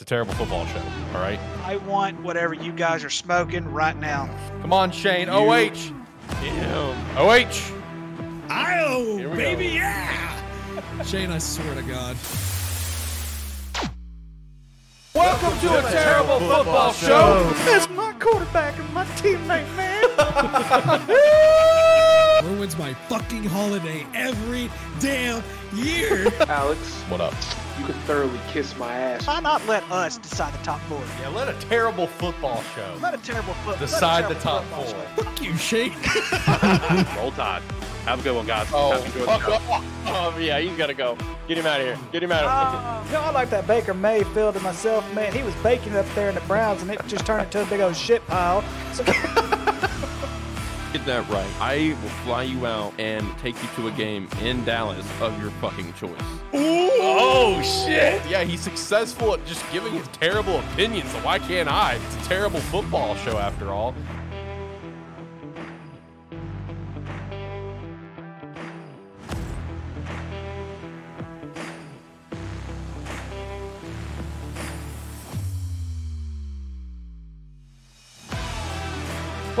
It's a terrible football show. All right. I want whatever you guys are smoking right now. Come on, Shane. You- OH. Damn. OH. Oh, baby, go. yeah! Shane, I swear to God. Welcome to a terrible football show. That's my quarterback and my teammate, man. Ruins my fucking holiday every damn year. Alex, What up? You can thoroughly kiss my ass. Why not let us decide the top four? Yeah, let a terrible football show Let a terrible foot. let a decide the top four. show. Fuck you, Shane. Roll Tide. Have a good one, guys. Oh, Have a good fuck off. Oh, yeah, he's got to go. Get him out of here. Get him out of here. Uh, you know, I like that Baker Mayfield and myself, man. He was baking up there in the Browns, and it just turned into a big old shit pile. So, Get that right. I will fly you out and take you to a game in Dallas of your fucking choice. Ooh. Oh shit! Yeah, he's successful at just giving his terrible opinions. So why can't I? It's a terrible football show after all.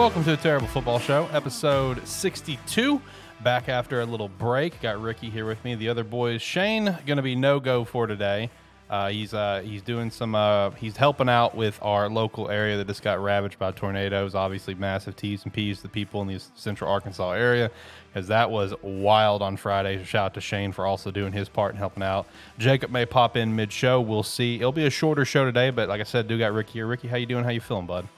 Welcome to the Terrible Football Show, episode 62. Back after a little break. Got Ricky here with me. The other boys, Shane, going to be no go for today. Uh, he's uh, he's doing some uh, he's helping out with our local area that just got ravaged by tornadoes. Obviously, massive T's and P's to the people in the central Arkansas area because that was wild on Friday. Shout out to Shane for also doing his part and helping out. Jacob may pop in mid show. We'll see. It'll be a shorter show today, but like I said, do got Ricky here. Ricky, how you doing? How you feeling, bud?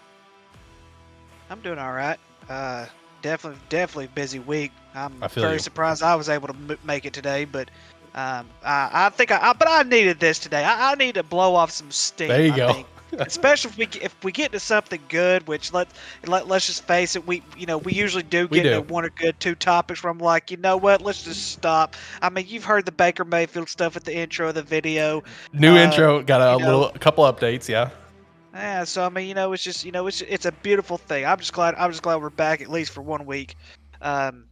I'm doing all right. Uh, definitely, definitely busy week. I'm very you. surprised I was able to m- make it today, but um, I, I think I, I, but I needed this today. I, I need to blow off some steam. There you I go. think. Especially if we get- if we get to something good, which let let let's just face it, we you know we usually do get to do. one or good two topics where I'm like, you know what, let's just stop. I mean, you've heard the Baker Mayfield stuff at the intro of the video. New Uh, intro, got a you know- little, couple updates. Yeah. Yeah, so I mean, you know, it's just you know, it's it's a beautiful thing. I'm just glad I'm just glad we're back at least for one week. Um,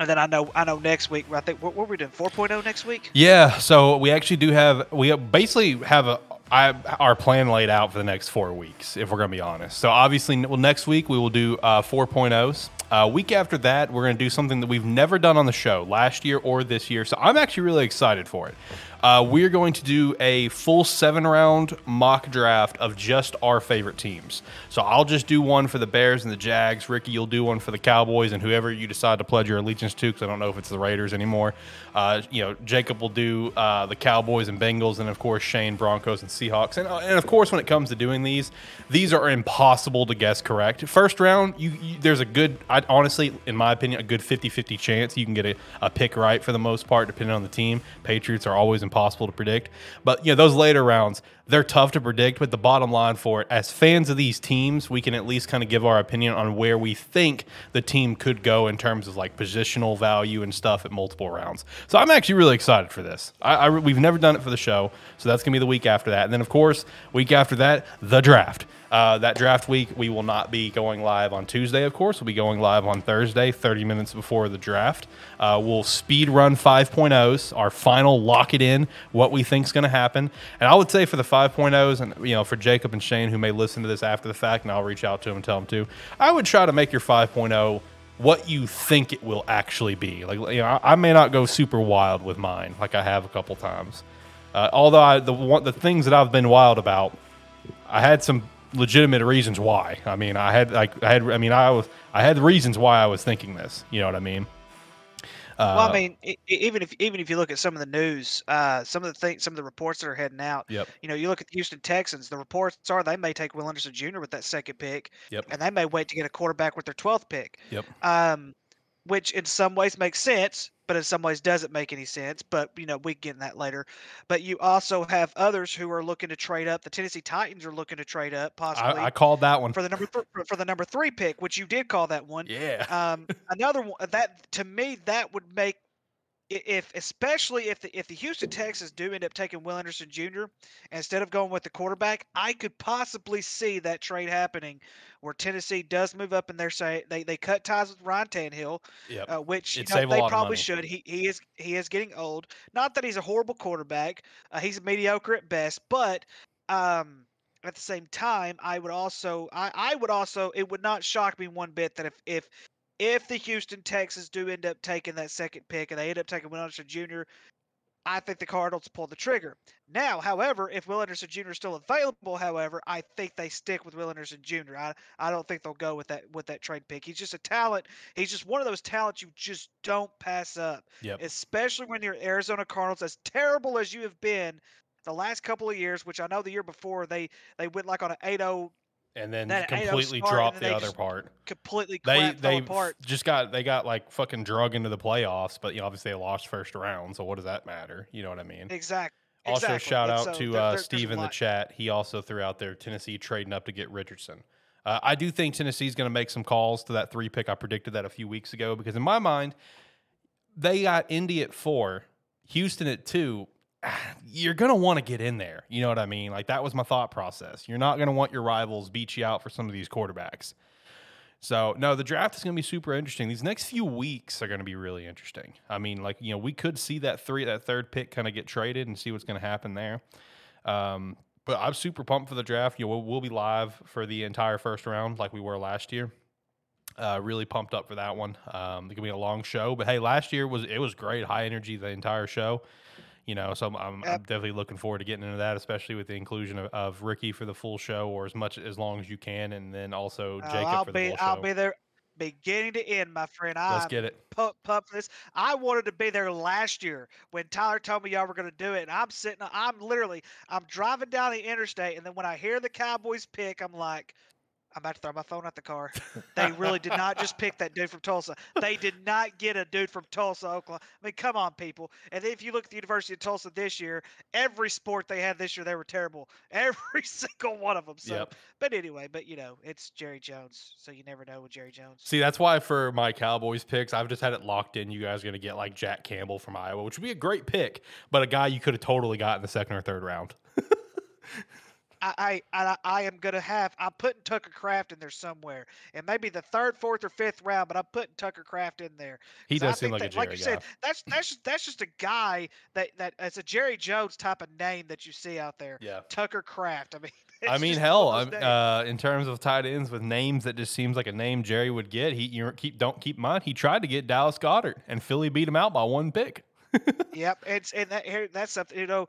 and then I know I know next week. I think what, what are we doing 4.0 next week? Yeah, so we actually do have we basically have a I, our plan laid out for the next four weeks, if we're going to be honest. So obviously, well, next week we will do uh, 4.0s. Uh, week after that, we're going to do something that we've never done on the show last year or this year. So I'm actually really excited for it. Uh, we're going to do a full seven round mock draft of just our favorite teams. So I'll just do one for the Bears and the Jags. Ricky, you'll do one for the Cowboys and whoever you decide to pledge your allegiance to, because I don't know if it's the Raiders anymore. Uh, you know, Jacob will do uh, the Cowboys and Bengals, and of course Shane Broncos and Seahawks. And, uh, and of course, when it comes to doing these, these are impossible to guess correct. First round, you, you there's a good, I, honestly, in my opinion, a good 50-50 chance you can get a, a pick right for the most part, depending on the team. Patriots are always impossible to predict, but you know those later rounds, they're tough to predict. But the bottom line for it, as fans of these teams, we can at least kind of give our opinion on where we think the team could go in terms of like positional value and stuff at multiple rounds. So I'm actually really excited for this. I, I we've never done it for the show, so that's gonna be the week after that, and then of course week after that, the draft. Uh, that draft week, we will not be going live on Tuesday, of course. We'll be going live on Thursday, 30 minutes before the draft. Uh, we'll speed run 5.0s, our final lock it in, what we think is going to happen. And I would say for the 5.0s, and you know, for Jacob and Shane who may listen to this after the fact, and I'll reach out to them and tell them to, I would try to make your 5.0 what you think it will actually be. Like, you know, I, I may not go super wild with mine, like I have a couple times. Uh, although I, the one, the things that I've been wild about, I had some legitimate reasons why. I mean, I had like I had I mean I was I had reasons why I was thinking this. You know what I mean? Uh, well, I mean, e- e- even if even if you look at some of the news, uh, some of the things, some of the reports that are heading out. Yep. You know, you look at the Houston Texans. The reports are they may take Will Anderson Jr. with that second pick, Yep. and they may wait to get a quarterback with their twelfth pick. Yep. Um, which in some ways makes sense, but in some ways doesn't make any sense. But you know, we get in that later. But you also have others who are looking to trade up. The Tennessee Titans are looking to trade up, possibly I, I called that one. for the number th- for the number three pick, which you did call that one. Yeah. Um, another one that to me that would make if especially if the if the Houston Texans do end up taking Will Anderson Jr. instead of going with the quarterback, I could possibly see that trade happening where Tennessee does move up and they're saying they, they cut ties with Ryan Tannehill, Yep. uh, which you know, they probably should. He he is he is getting old. Not that he's a horrible quarterback. Uh, he's mediocre at best, but Um, at the same time, I would also, I, I would also, it would not shock me one bit that if if if the Houston Texans do end up taking that second pick and they end up taking Will Anderson Jr., I think the Cardinals pull the trigger. Now, however, if Will Anderson Jr. is still available, however, I think they stick with Will Anderson Jr. I, I don't think they'll go with that with that trade pick. He's just a talent. He's just one of those talents you just don't pass up. Yep. Especially when you're Arizona Cardinals, as terrible as you have been the last couple of years, which I know the year before they they went like on an 8-0 and then That completely dropped the other part. completely They they apart. just got they got like fucking drug into the playoffs, but you know obviously they lost first round. So what does that matter? You know what I mean? Exactly. Also, exactly. shout out so to there- uh, Steve in the chat. He also threw out there Tennessee trading up to get Richardson. Uh, I do think Tennessee's going to make some calls to that three pick. I predicted that a few weeks ago because in my mind, they got Indy at four, Houston at two. You're going to want to get in there. You know what I mean? Like that was my thought process. You're not going to want your rivals beat you out for some of these quarterbacks. So no, the draft is going to be super interesting. These next few weeks are going to be really interesting. I mean, like you know, we could see that three, that third pick kind of get traded and see what's going to happen there. Um, but I'm super pumped for the draft. You know, we'll, we'll be live for the entire first round like we were last year. Uh, really pumped up for that one. Um, it's gonna be a long show, but hey, last year was it was great, high energy the entire show. You know, so I'm, I'm, I'm definitely looking forward to getting into that, especially with the inclusion of, of Ricky for the full show or as much as long as you can, and then also Oh, Jacob I'll for the be full I'll be there beginning to end, my friend. Let's I'm get it. pumped for this. I wanted to be there last year when Tyler told me y'all were going to do it, and I'm sitting. I'm literally I'm driving down the interstate, and then when I hear the Cowboys pick, I'm like. I'm about to throw my phone out the car. They really did not just pick that dude from Tulsa. They did not get a dude from Tulsa, Oklahoma. I mean, come on, people. And if you look at the University of Tulsa this year, every sport they had this year, they were terrible. Every single one of them. So, Yep. but anyway, but you know, it's Jerry Jones, so you never know with Jerry Jones. See, that's why for my Cowboys picks, I've just had it locked in. You guys are going to get like Jack Campbell from Iowa, which would be a great pick, but a guy you could have totally got in the second or third round. I, I, I, am gonna have. I'm putting Tucker Kraft in there somewhere, and maybe the third, fourth, or fifth round. But I'm putting Tucker Kraft in there. He does seem like a that, like you guy. said, that's that's just, that's just a guy that that it's a Jerry Jones type of name that you see out there. Yeah. Tucker Kraft. I mean, I mean, hell, I'm, of those names. uh, in terms of tight ends with names that just seems like a name Jerry would get. He you keep don't keep in mind he tried to get Dallas Goedert and Philly beat him out by one pick. Yep, it's and that here that's something you know.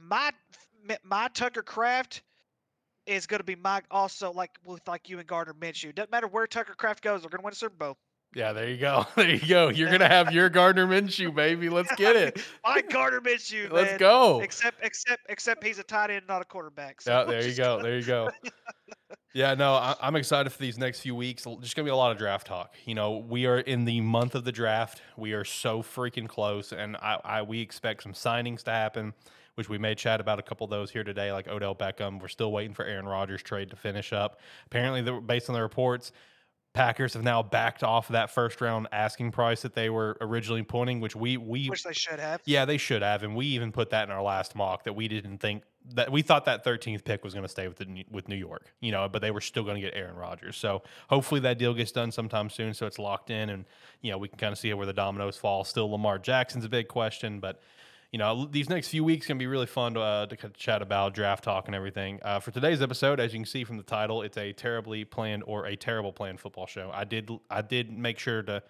My my Tucker Kraft is going to be my also like with like you and Gardner Minshew. Doesn't matter where Tucker Kraft goes, they're going to win a Super Bowl. Yeah, there you go. There you go. You're gonna have your Gardner Minshew, baby. Let's get it. My Gardner Minshew. Let's go. Except except except he's a tight end, not a quarterback. So Yeah, there you go. gonna- There you go. Yeah, no, I, I'm excited for these next few weeks. Just gonna be a lot of draft talk. You know, we are in the month of the draft. We are so freaking close, and I, I we expect some signings to happen, which we may chat about a couple of those here today, like Odell Beckham. We're still waiting for Aaron Rodgers trade to finish up. Apparently, the, based on the reports, Packers have now backed off that first round asking price that they were originally putting, which we we Which they should have. yeah, they should have, and we even put that in our last mock that we didn't think that we thought that 13th pick was going to stay with the, New- with New York, you know, but they were still going to get Aaron Rodgers. So hopefully that deal gets done sometime soon, so it's locked in, and you know we can kind of see where the dominoes fall. Still, Lamar Jackson's a big question, but you know these next few weeks can be really fun to, uh, to chat about draft talk and everything. Uh, for today's episode, as you can see from the title, it's a terribly planned or a terrible planned football show. I did I did make sure to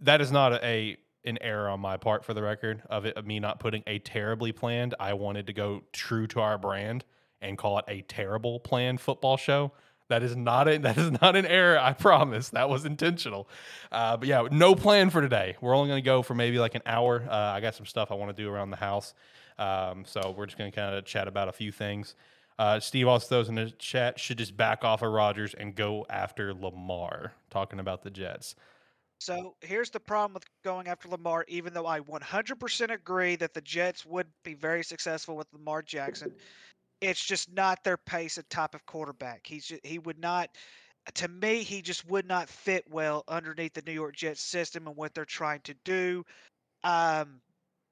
that is not a an error on my part for the record of it of me not putting a terribly planned. I wanted to go true to our brand and call it a terrible planned football show. That is not a, that is not an error. I promise that was intentional. Uh, but yeah, no plan for today. We're only going to go for maybe like an hour. Uh, I got some stuff I want to do around the house, um, so we're just going to kind of chat about a few things. Uh, Steve also throws in the chat should just back off of Rodgers and go after Lamar. Talking about the Jets. So here's the problem with going after Lamar, even though I 100% agree that the Jets would be very successful with Lamar Jackson. It's just not their pace and type of quarterback. He's just, he would not, to me, he just would not fit well underneath the New York Jets system and what they're trying to do. Um,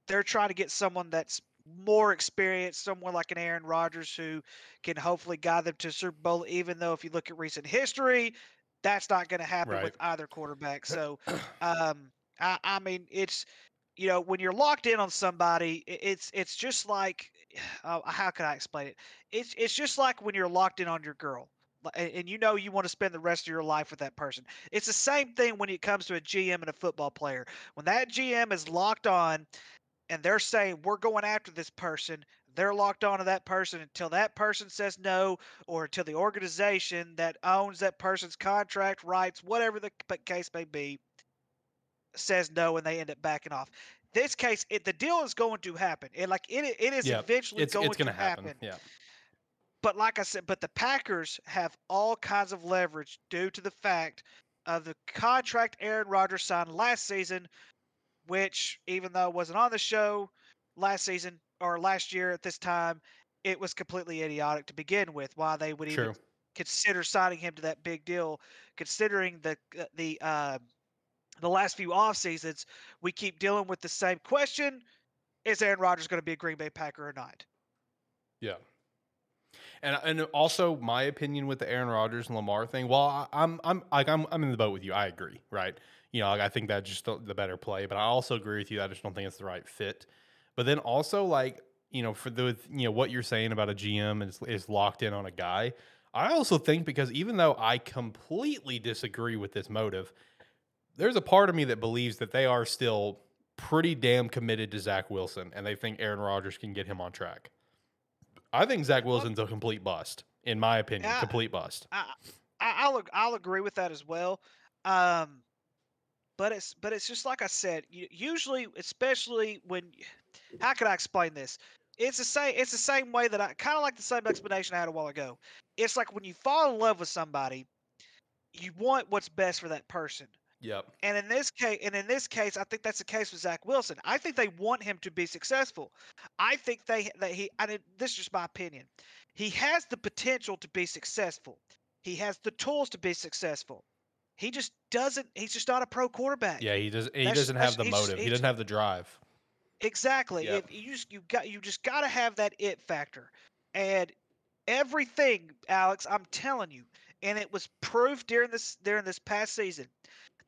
they're trying to get someone that's more experienced, someone like an Aaron Rodgers who can hopefully guide them to Super Bowl. Even though if you look at recent history, that's not going to happen Right. with either quarterback. So, um, I, I mean, it's you know when you're locked in on somebody, it's it's just like uh, how can I explain it? It's it's just like when you're locked in on your girl, and you know you want to spend the rest of your life with that person. It's the same thing when it comes to a GM and a football player. When that GM is locked on, and they're saying we're going after this person, they're locked on to that person until that person says no, or until the organization that owns that person's contract rights, whatever the case may be, says no, and they end up backing off. This case, it, the deal is going to happen. It like it, it is Yeah, eventually It's going it's to happen. happen. Yeah. But like I said, but the Packers have all kinds of leverage due to the fact of the contract Aaron Rodgers signed last season, which even though it wasn't on the show last season or last year at this time, it was completely idiotic to begin with. Why they would even True. consider signing him to that big deal, considering the uh, the uh, the last few off seasons, we keep dealing with the same question: Is Aaron Rodgers going to be a Green Bay Packer or not? Yeah. And and also my opinion with the Aaron Rodgers and Lamar thing. Well, I, I'm I'm like I'm I'm in the boat with you. I agree, right? You know, like, I think that's just the, the better play. But I also agree with you. I just don't think it's the right fit. But then also like you know for the you know what you're saying about a GM is is locked in on a guy. I also think because even though I completely disagree with this motive, there's a part of me that believes that they are still pretty damn committed to Zach Wilson and they think Aaron Rodgers can get him on track. I think Zach Wilson's a complete bust, in my opinion. Yeah. Complete bust. I, I I'll I'll agree with that as well. Um, but it's but it's just like I said. Usually, especially when, how can I explain this? It's the same. It's the same way that I kind of like the same explanation I had a while ago. It's like when you fall in love with somebody, you want what's best for that person. Yep. And in this case, and in this case, I think that's the case with Zach Wilson. I think they want him to be successful. I think they that he. I mean, this is just my opinion. He has the potential to be successful. He has the tools to be successful. He just doesn't. He's just not a pro quarterback. Yeah, he does. He That's- doesn't have the he's just- motive. He doesn't have the drive. Exactly. Yep. If you just you got you just got to have that it factor, and everything, Alex, I'm telling you, and it was proof during this during this past season.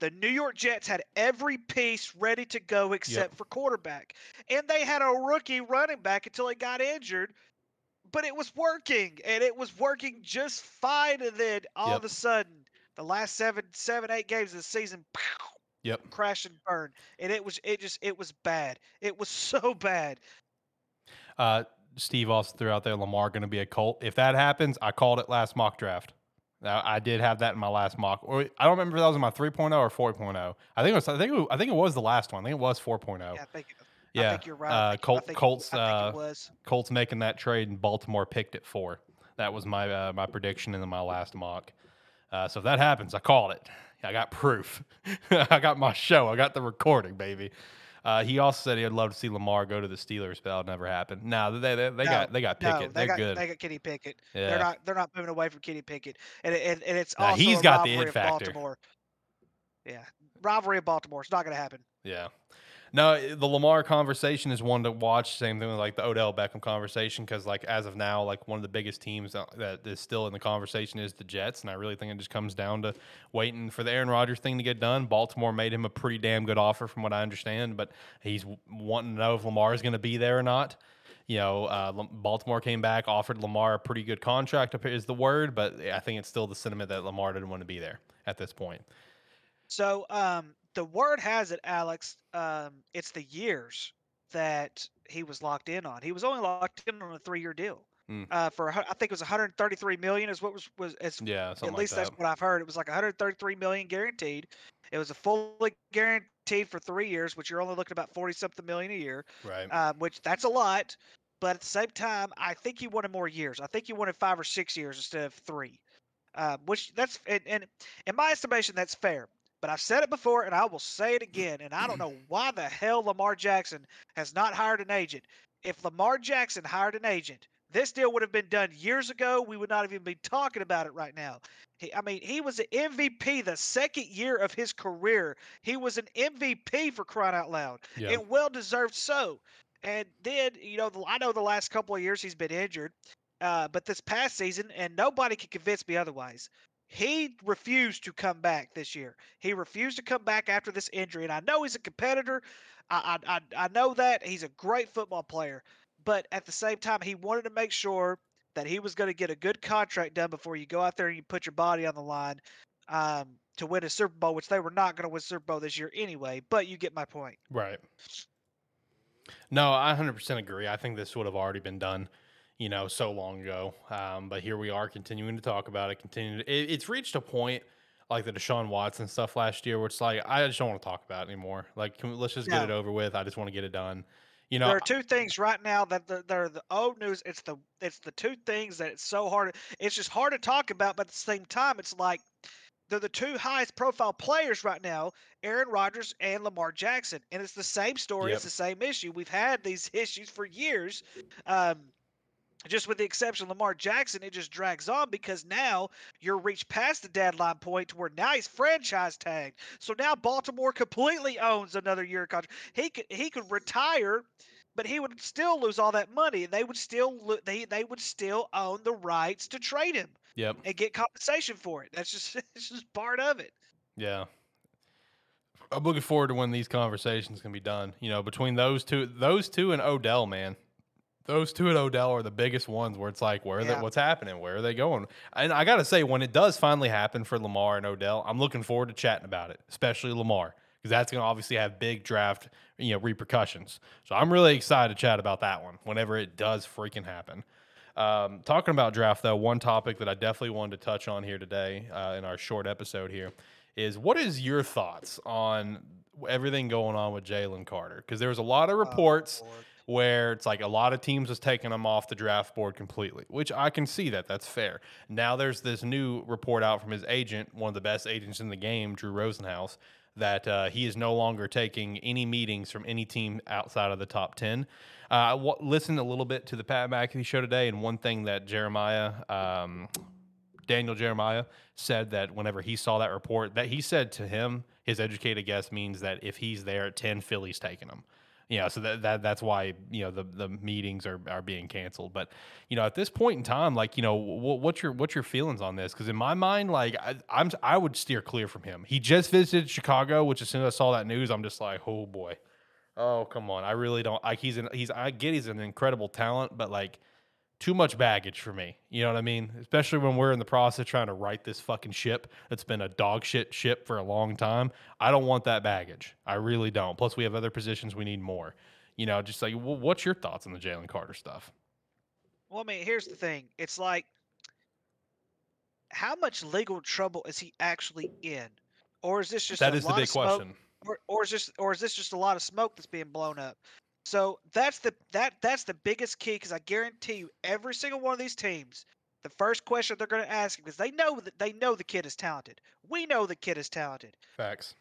The New York Jets had every piece ready to go except for quarterback, and they had a rookie running back until he got injured. But it was working, and it was working just fine. And then all Yep. of a sudden, the last seven, seven, eight games of the season, Yep. crash and burn and it was it just it was bad it was so bad Uh, Steve also threw out there Lamar going to be a Colt. If that happens, I called it last mock draft. I did have that in my last mock, or I don't remember if that was in my 3.0 or 4.0. I think it was. I think it, I think it was the last one. I think it was 4.0. yeah i think I think you're right uh, think, Colt- I think, Colts, I think uh, it was Colts making that trade and Baltimore picked it four. That was my uh, my prediction in my last mock. Uh, so if that happens, I called it. I got proof. I got my show. I got the recording, baby. Uh, he also said he'd love to see Lamar go to the Steelers, but that'll never happen. No, they they, they No, got they got no Pickett. they They're got good. they got Kenny Pickett yeah. they're not they're not moving away from Kenny Pickett and and, and it's also he's got the it factor. Baltimore yeah rivalry of Baltimore it's not going to happen Yeah. No, the Lamar conversation is one to watch. Same thing with like the Odell Beckham conversation because like as of now, like one of the biggest teams that that is still in the conversation is the Jets, and I really think it just comes down to waiting for the Aaron Rodgers thing to get done. Baltimore made him a pretty damn good offer from what I understand, but he's wanting to know if Lamar is going to be there or not. You know, uh, Baltimore came back, offered Lamar a pretty good contract, is the word, but I think it's still the sentiment that Lamar didn't want to be there at this point. So um, the word has it, Alex. Um, it's the years that he was locked in on. He was only locked in on a three-year deal. Mm. Uh, for I think it was 133 million is what was was as Yeah, at like least that. that's what I've heard. It was like 133 million guaranteed. It was a fully guaranteed for three years, which you're only looking about 40 something million a year, right. um, which that's a lot. But at the same time, I think he wanted more years. I think he wanted five or six years instead of three, um, which that's and, and in my estimation that's fair. But I've said it before, and I will say it again. And I don't know why the hell Lamar Jackson has not hired an agent. If Lamar Jackson hired an agent, this deal would have been done years ago. We would not have even be talking about it right now. He, I mean, he was an MVP the second year of his career. He was an MVP for crying out loud, Yeah. and well deserved so. And then, you know, the, I know the last couple of years he's been injured, uh, but this past season, and nobody can convince me otherwise. He refused to come back this year. He refused to come back after this injury, and I know he's a competitor. I I, I, know that he's a great football player, but at the same time, he wanted to make sure that he was going to get a good contract done before you go out there and you put your body on the line um, to win a Super Bowl, which they were not going to win Super Bowl this year anyway. But you get my point. Right. No, I 100% agree. I think this would have already been done, you know, so long ago. Um, but here we are continuing to talk about it. Continuing, to, it, it's reached a point like the Deshaun Watson stuff last year, where it's like I just don't want to talk about it anymore. Like, can we, let's just get it over with. I just want to get it done. You know, there are two things right now that they're, they're the old news. It's the it's the two things that it's so hard. It's just hard to talk about, but at the same time, it's like they're the two highest profile players right now, Aaron Rodgers and Lamar Jackson, and it's the same story. Yep. It's the same issue. We've had these issues for years. Um, just with the exception of Lamar Jackson, it just drags on because now you're reached past the deadline point to where now he's franchise tagged. So now Baltimore completely owns another year of contract. He could he could retire, but he would still lose all that money. They would still lo- they they would still own the rights to trade him yep, and get compensation for it. That's just it's just part of it. yeah. I'm looking forward to when these conversations can be done. You know, between those two, those two and Odell, man. Those two and Odell are the biggest ones where it's like, where they, what's happening? Where are they going? And I got to say, when it does finally happen for Lamar and Odell, I'm looking forward to chatting about it, especially Lamar, because that's going to obviously have big draft, you know, repercussions. So I'm really excited to chat about that one whenever it does freaking happen. Um, talking about draft, though, one topic that I definitely wanted to touch on here today uh, in our short episode here is what is your thoughts on everything going on with Jalen Carter? Because there was a lot of reports where it's like a lot of teams was taking him off the draft board completely, which I can see that. That's fair. Now there's this new report out from his agent, one of the best agents in the game, Drew Rosenhaus, that uh, he is no longer taking any meetings from any team outside of the top 10. Uh, I listened a little bit to the Pat McAfee show today, and one thing that Jeremiah, um, Daniel Jeremiah, said that whenever he saw that report, that he said to him, his educated guess means that if he's there at 10, Philly's taking him. Yeah, so that, that that's why you know the the meetings are, are being canceled. But you know, at this point in time, like you know, wh- what's your what's your feelings on this? Because in my mind, like I, I'm I would steer clear from him. He just visited Chicago, which as soon as I saw that news, I'm just like, oh boy, oh come on. I really don't like he's an, he's I get he's an incredible talent, but like too much baggage for me. You know what I mean? Especially when we're in the process trying to right this fucking ship that's been a dog shit ship for a long time. I don't want that baggage. I really don't. Plus, we have other positions we need more. You know, just like, well, what's your thoughts on the Jalen Carter stuff? Well, I mean, here's the thing. It's like, how much legal trouble is he actually in, or is this just That is the big of question. or, or is this, or is this just a lot of smoke that's being blown up? So that's the that that's the biggest key because I guarantee you, every single one of these teams, the first question they're going to ask because they know that they know the kid is talented. We know the kid is talented. Facts.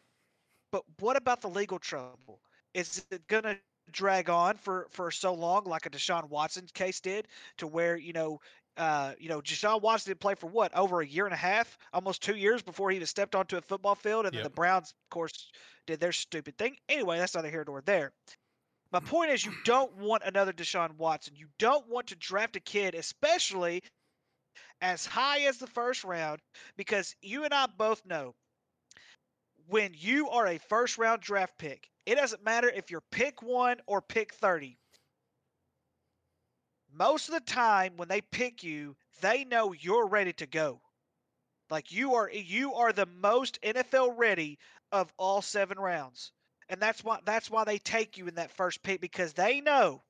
But what about the legal trouble? Is it going to drag on for for so long, like a Deshaun Watson case did, to where you know, uh, you know, Deshaun Watson did play for what over a year and a half, almost two years before he even stepped onto a football field, and then the Browns, of course, did their stupid thing. Anyway, that's neither here nor there. My point is, you don't want another Deshaun Watson. You don't want to draft a kid, especially as high as the first round, because you and I both know when you are a first round draft pick, it doesn't matter if you're pick one or pick 30. Most of the time when they pick you, they know you're ready to go. Like you are you are the most NFL ready of all seven rounds. And that's why that's why they take you in that first pick because they know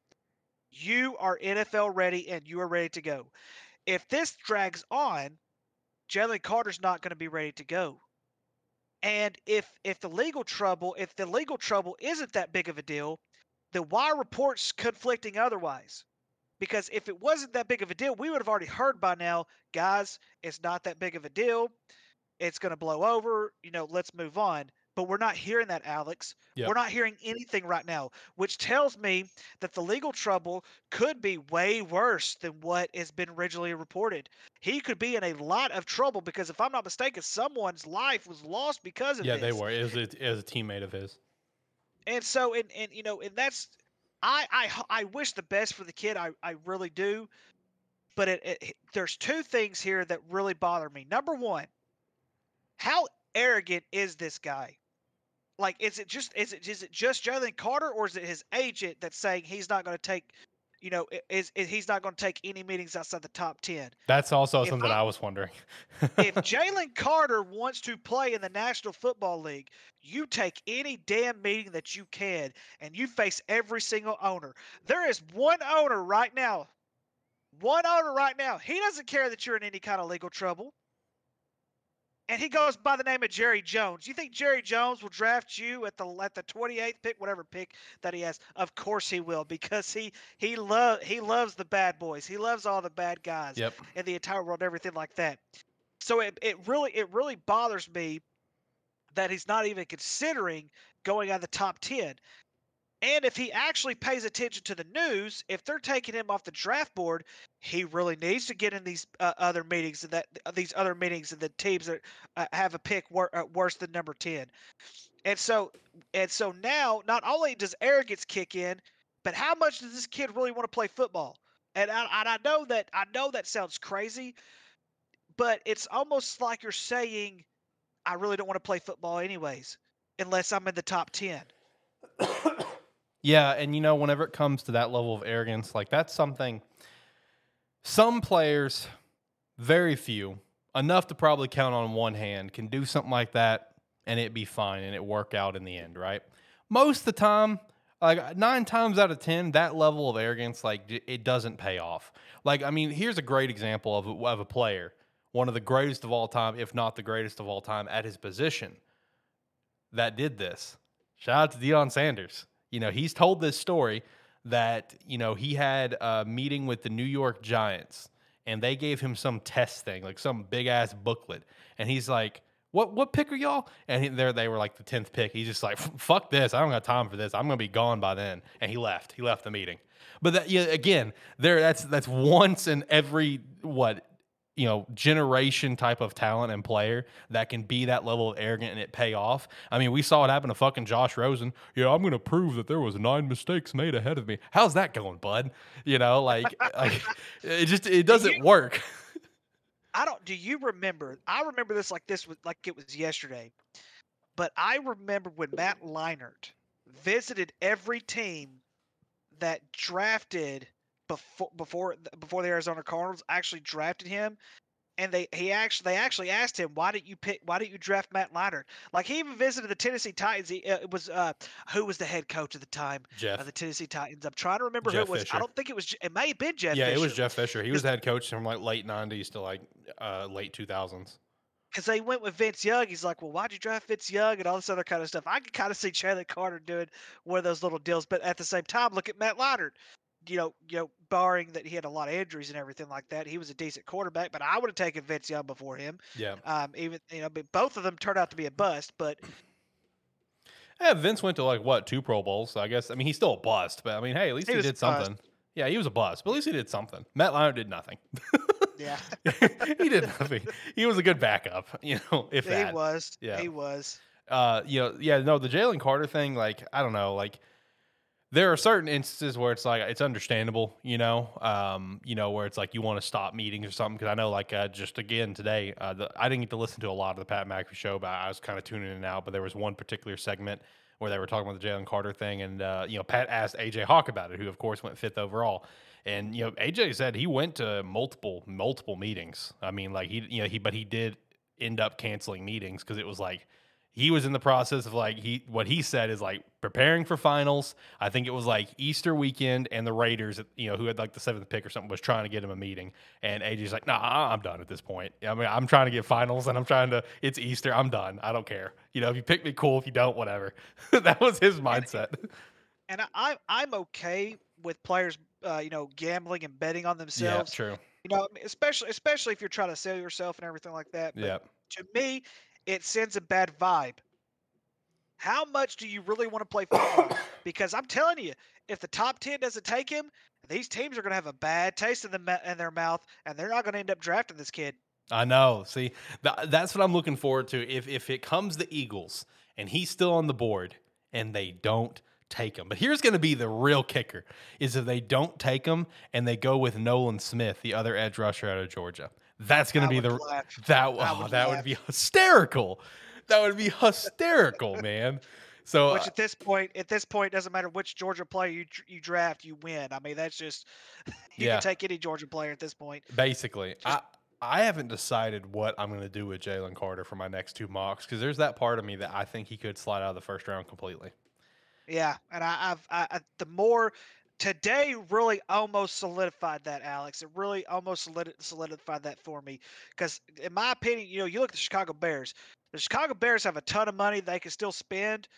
you are NFL ready and you are ready to go. If this drags on, Jalen Carter's not going to be ready to go. And if if the legal trouble, if the legal trouble isn't that big of a deal, then why reports conflicting otherwise? Because if it wasn't that big of a deal, we would have already heard by now, guys, it's not that big of a deal. It's going to blow over. You know, let's move on. But we're not hearing that, Alex. Yep. We're not hearing anything right now, which tells me that the legal trouble could be way worse than what has been originally reported. He could be in a lot of trouble because, if I'm not mistaken, someone's life was lost because of this. Yeah, this. they were. Was, a, a teammate of his. And so, and and you know, and that's, I, I, I wish the best for the kid. I I really do. But it, it there's two things here that really bother me. Number one, how arrogant is this guy? Like, is it just is it is it just Jalen Carter or is it his agent that's saying he's not going to take, you know, is, is he's not going to take any meetings outside the top ten. That's also If something I- I was wondering. if Jalen Carter wants to play in the National Football League, you take any damn meeting that you can and you face every single owner. There is one owner right now, one owner right now. He doesn't care that you're in any kind of legal trouble. And he goes by the name of Jerry Jones. You think Jerry Jones will draft you at the at the 28th pick, whatever pick that he has? Of course he will, because he he love he loves the bad boys. He loves all the bad guys yep. in the entire world, everything like that. So it, it really it really bothers me that he's not even considering going out of the top ten. And if he actually pays attention to the news, if they're taking him off the draft board, he really needs to get in these uh, other meetings and that uh, these other meetings and the teams that uh, have a pick wor- uh, worse than number ten. And so and so now, not only does arrogance kick in, but how much does this kid really want to play football? And I, and I know that I know that sounds crazy, but it's almost like you're saying, I really don't want to play football anyways, unless I'm in the top 10. Yeah, and you know, whenever it comes to that level of arrogance, like that's something some players, very few, enough to probably count on one hand, can do something like that and it be fine and it work out in the end, right? Most of the time, like nine times out of ten, that level of arrogance, like it doesn't pay off. Like, I mean, here's a great example of of a player, one of the greatest of all time, if not the greatest of all time at his position, that did this. Shout out to Deion Sanders. You know, he's told this story that, you know, he had a meeting with the New York Giants and they gave him some test thing, like some big ass booklet. And he's like, what what pick are y'all? And he, there they were like the tenth pick. He's just like, fuck this. I don't got time for this. I'm gonna be gone by then. And he left. He left the meeting. But that yeah, again, there that's that's once in every what you know generation type of talent and player that can be that level of arrogant and it pay off. I mean, we saw it happen to fucking Josh Rosen. Yeah, I'm gonna prove that there was nine mistakes made ahead of me. How's that going, bud? You know, like, like it just it doesn't work. I don't. Do you remember? I remember this like this was like it was yesterday, but I remember when Matt Leinart visited every team that drafted before before before the Arizona Cardinals actually drafted him, and they he actually they actually asked him why didn't you pick why didn't you draft Matt Leinart? Like he even visited the Tennessee Titans. He, uh, it was uh who was the head coach at the time Jeff. of the Tennessee Titans? I'm trying to remember Jeff who it was. Fisher. I don't think it was. It may have been Jeff. yeah, it was Fisher. Jeff Fisher. He was the head coach from like late '90s to like uh, late 2000s. because they went with Vince Young. He's like, well, why'd you draft Vince Young and all this other kind of stuff? I could kind of see Jalen Carter doing one of those little deals, but at the same time, look at Matt Leinart. You know, you know, barring that he had a lot of injuries and everything like that, he was a decent quarterback. But I would have taken Vince Young before him. Yeah. Um, even you know, but both of them turned out to be a bust. But Yeah, Vince went to like what two Pro Bowls. So I guess I mean he's still a bust, but I mean hey, at least He he, did bust. something. Yeah, he was a bust, but at least he did something. Matt Leinart did nothing. yeah, he did nothing. He was a good backup, you know, if he that. was. Yeah. He was. uh, you know, yeah, no, the Jalen Carter thing, like, I don't know, like, there are certain instances where it's like it's understandable, you know, um, you know, where it's like you want to stop meetings or something. Because I know, like, uh, just again today, uh, the, I didn't get to listen to a lot of the Pat McAfee show, but I was kind of tuning in and out. But there was one particular segment where they were talking about the Jalen Carter thing, and uh, you know, Pat asked AJ Hawk about it, who of course went fifth overall. And you know, AJ said he went to multiple multiple meetings. I mean, like he, you know, he, but he did end up canceling meetings because it was like he was in the process of like he what he said is like preparing for finals. I think it was like Easter weekend, and the Raiders, you know, who had like the seventh pick or something, was trying to get him a meeting. And AJ's like, "Nah, I- I'm done at this point. I mean, I'm trying to get finals, and I'm trying to. It's Easter. I'm done. I don't care. You know, if you pick me, cool. If you don't, whatever." that was his mindset. And I, I'm I'm okay with players, uh, you know, gambling and betting on themselves. yeah, true. You know, especially especially if you're trying to sell yourself and everything like that. But Yeah, to me, it sends a bad vibe. How much do you really want to play football? because I'm telling you, if the top ten doesn't take him, these teams are going to have a bad taste in the in their mouth, and they're not going to end up drafting this kid. I know. See, th- that's what I'm looking forward to. If if it comes the Eagles and he's still on the board and they don't take him, but here's going to be the real kicker: is if they don't take him and they go with Nolan Smith, the other edge rusher out of Georgia. That's going to be the laugh. that oh, would that laugh. would be hysterical. That would be hysterical, man. So Which uh, at this point, at this point, doesn't matter which Georgia player you you draft, you win. I mean, that's just you Yeah. can take any Georgia player at this point. basically, I I haven't decided what I'm going to do with Jalen Carter for my next two mocks because there's that part of me that I think he could slide out of the first round completely. Yeah, and I, I've I, I, the more today really almost solidified that, Alex. It really almost solidified that for me because, in my opinion, you know, you look at the Chicago Bears. The Chicago Bears have a ton of money they can still spend.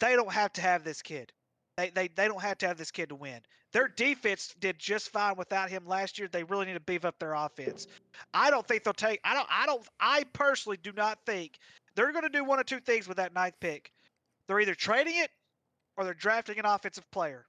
They don't have to have this kid. They, they they don't have to have this kid to win. Their defense did just fine without him last year. They really need to beef up their offense. I don't think they'll take. I don't. I don't. I personally do not think they're going to do one of two things with that ninth pick. They're either trading it or they're drafting an offensive player.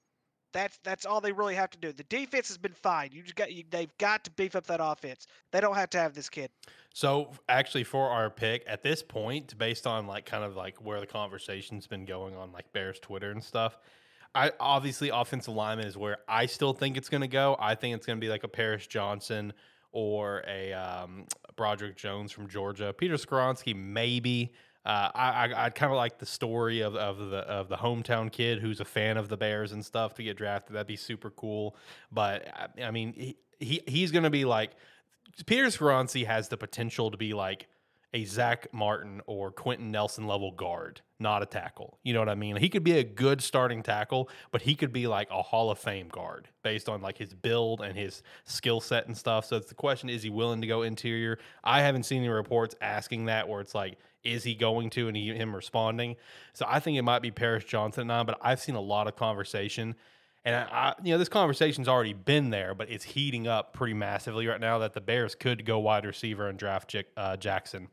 That's that's all they really have to do. The defense has been fine. You just got you, they've got to beef up that offense. They don't have to have this kid. So actually, for our pick at this point, based on like kind of like where the conversation's been going on like Bears Twitter and stuff, I obviously offensive lineman is where I still think it's going to go. I think it's going to be like a Paris Johnson or a um, Broderick Jones from Georgia. Peter Skoronski maybe. Uh, I, I I'd kind of like the story of, of the of the hometown kid who's a fan of the Bears and stuff to get drafted. That'd be super cool. But I, I mean, he, he he's going to be like Peter Skoronski has the potential to be like a Zack Martin or Quenton Nelson level guard, not a tackle. You know what I mean? He could be a good starting tackle, but he could be like a Hall of Fame guard based on like his build and his skill set and stuff. So it's the question: Is he willing to go interior? I haven't seen any reports asking that where it's like, is he going to, and he, him responding. So I think it might be Paris Johnson now, but I've seen a lot of conversation. And I, I, you know, this conversation's already been there, but it's heating up pretty massively right now. That the Bears could go wide receiver and draft Jick, uh, Jaxon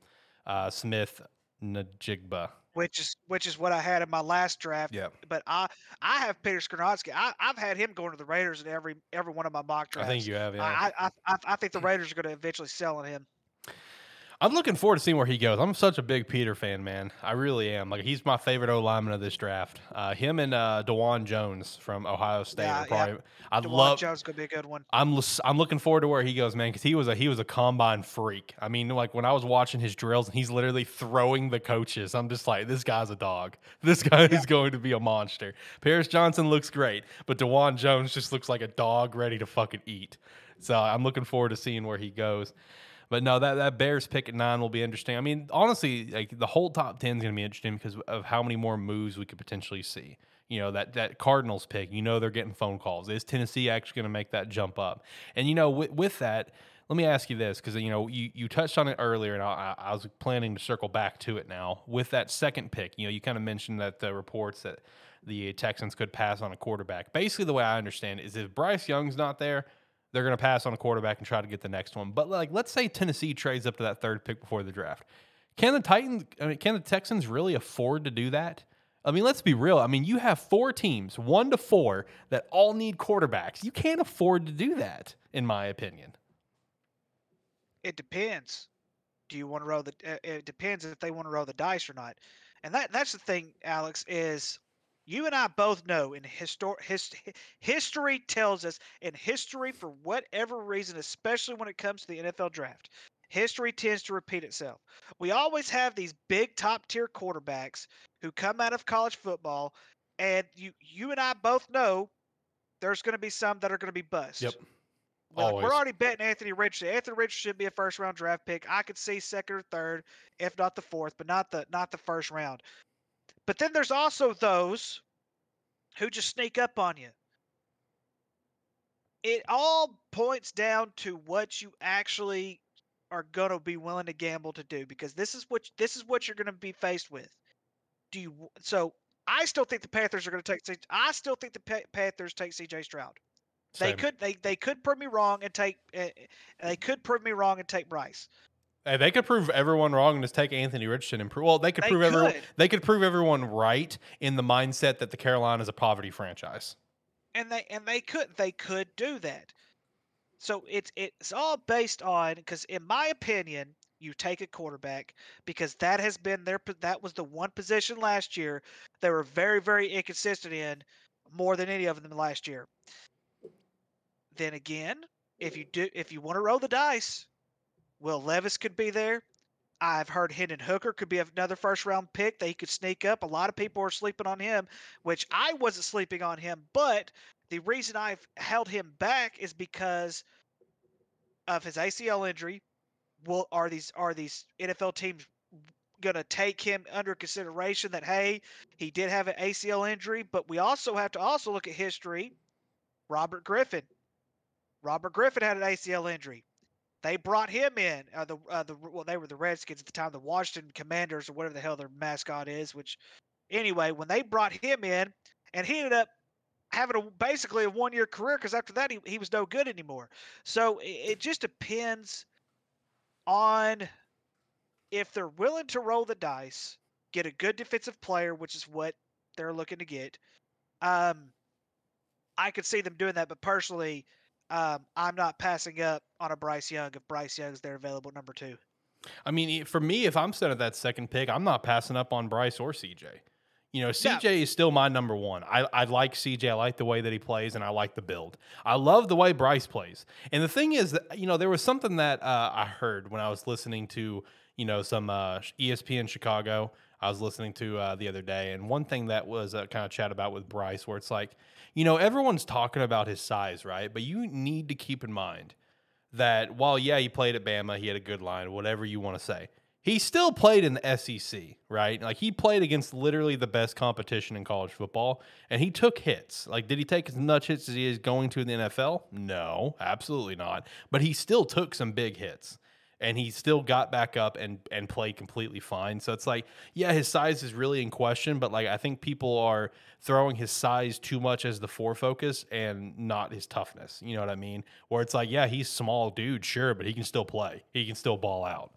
uh, Smith Njigba. Which is which is what I had in my last draft. Yeah. But I I have Peter Skoronski. I I've had him going to the Raiders in every every one of my mock drafts. I think you have. Yeah. I, I, I, I think the Raiders are going to eventually sell on him. I'm looking forward to seeing where he goes. I'm such a big Peter fan, man. I really am. Like he's my favorite O lineman of this draft. Uh, him and uh, Dawand Jones from Ohio State. Yeah, are yeah. I Dawand love. Jones to be a good one. I'm I'm looking forward to where he goes, man, because he was a he was a combine freak. I mean, like when I was watching his drills, and he's literally throwing the coaches. I'm just like, this guy's a dog. This guy is going to be a monster. Paris Johnson looks great, but Dawand Jones just looks like a dog ready to fucking eat. So I'm looking forward to seeing where he goes. But no, that, that Bears pick at nine will be interesting. I mean, honestly, like the whole top ten is going to be interesting because of how many more moves we could potentially see. You know that that Cardinals pick. You know they're getting phone calls. Is Tennessee actually going to make that jump up? And you know, with, with that, let me ask you this because you know you, you touched on it earlier, and I, I was planning to circle back to it now. With that second pick, you know, you kind of mentioned that the reports that the Texans could pass on a quarterback. Basically, the way I understand it is if Bryce Young's not there, they're going to pass on a quarterback and try to get the next one. But like, let's say Tennessee trades up to that third pick before the draft. Can the Titans? I mean, can the Texans really afford to do that? I mean, let's be real. I mean, you have four teams, one to four, that all need quarterbacks. You can't afford to do that, in my opinion. It depends. Do you want to roll the? uh, It depends if they want to roll the dice or not. And that that's the thing, Alex. Is you and I both know in histor- his, history tells us in history for whatever reason, especially when it comes to the NFL draft, history tends to repeat itself. We always have these big top tier quarterbacks who come out of college football, and you you and I both know there's going to be some that are going to be bust. Yep. Well, we're already betting Anthony Richardson. Anthony Richardson should be a first round draft pick. I could see second or third, if not the fourth, but not the not the first round. But then there's also those who just sneak up on you. It all points down to what you actually are going to be willing to gamble to do because this is what this is what you're going to be faced with. Do you so I still think the Panthers are going to take I still think the Panthers take CJ Stroud. They could they they could prove me wrong and take uh, they could prove me wrong and take Bryce. Hey, they could prove everyone wrong and just take Anthony Richardson and prove. Well, they could They prove everyone. They could prove everyone right in the mindset that the Carolina is a poverty franchise. And they and they could they could do that. So it's it's all based on because in my opinion, you take a quarterback because that has been their that was the one position last year they were very very inconsistent in more than any of them last year. Then again, if you do if you want to roll the dice, Will Levis could be there. I've heard Hendon Hooker could be another first round pick that he could sneak up. A lot of people are sleeping on him, which I wasn't sleeping on him. But the reason I've held him back is because of his ACL injury. Will are these are these NFL teams going to take him under consideration that hey, he did have an ACL injury, but we also have to also look at history. Robert Griffin. Robert Griffin had an ACL injury. They brought him in. Uh, the uh, the well, they were the Redskins at the time, the Washington Commanders or whatever the hell their mascot is. Which, anyway, when they brought him in, and he ended up having a basically a one year career because after that he, he was no good anymore. So it, it just depends on if they're willing to roll the dice, get a good defensive player, which is what they're looking to get. Um, I could see them doing that, but personally, um, I'm not passing up on a Bryce Young if Bryce Young's there available number two. I mean, for me, if I'm set at that second pick, I'm not passing up on Bryce or CJ. You know, CJ is still my number one. I, I like CJ. I like the way that he plays, and I like the build. I love the way Bryce plays. And the thing is that you know there was something that uh, I heard when I was listening to you know some uh, ESPN Chicago. I was listening to uh, the other day, and one thing that was uh, kind of chat about with Bryce, where it's like, you know, everyone's talking about his size, right? But you need to keep in mind that while yeah, he played at Bama, he had a good line, whatever you want to say. He still played in the SEC, right? Like he played against literally the best competition in college football, and he took hits. Like, did he take as much hits as he is going to in the NFL? No, absolutely not. But he still took some big hits, and he still got back up and and played completely fine. So it's like, yeah, his size is really in question, but like I think people are throwing his size too much as the four focus and not his toughness. You know what I mean? Where it's like, yeah, he's small dude, sure, but he can still play. He can still ball out.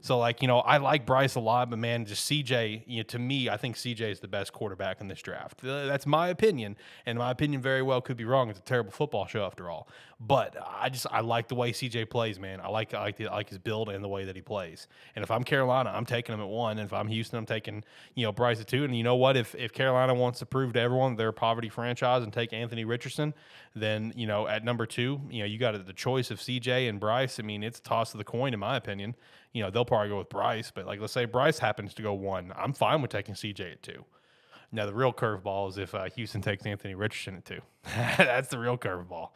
So like, you know, I like Bryce a lot, but man, just CJ, you know, to me, I think CJ is the best quarterback in this draft. That's my opinion, and my opinion very well could be wrong. It's a terrible football show after all. But I just I like the way CJ plays, man. I like I like, the, I like his build and the way that he plays. And if I'm Carolina, I'm taking him at one. And if I'm Houston, I'm taking you know Bryce at two. And you know what? If if Carolina wants to prove to everyone they're a poverty franchise and take Anthony Richardson, then you know at number two, you know you got the choice of CJ and Bryce. I mean, it's a toss of the coin in my opinion. You know they'll probably go with Bryce, but like let's say Bryce happens to go one, I'm fine with taking CJ at two. Now the real curveball is if uh, Houston takes Anthony Richardson at two. That's the real curveball.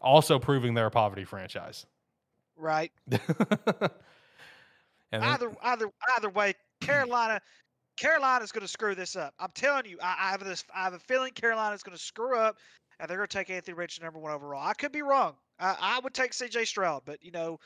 Also proving they're a poverty franchise. Right. and then- Either either either way, Carolina Carolina's going to screw this up. I'm telling you, I, I have this. I have a feeling Carolina's going to screw up, and they're going to take Anthony Richardson number one overall. I could be wrong. I, I would take C.J. Stroud, but you know,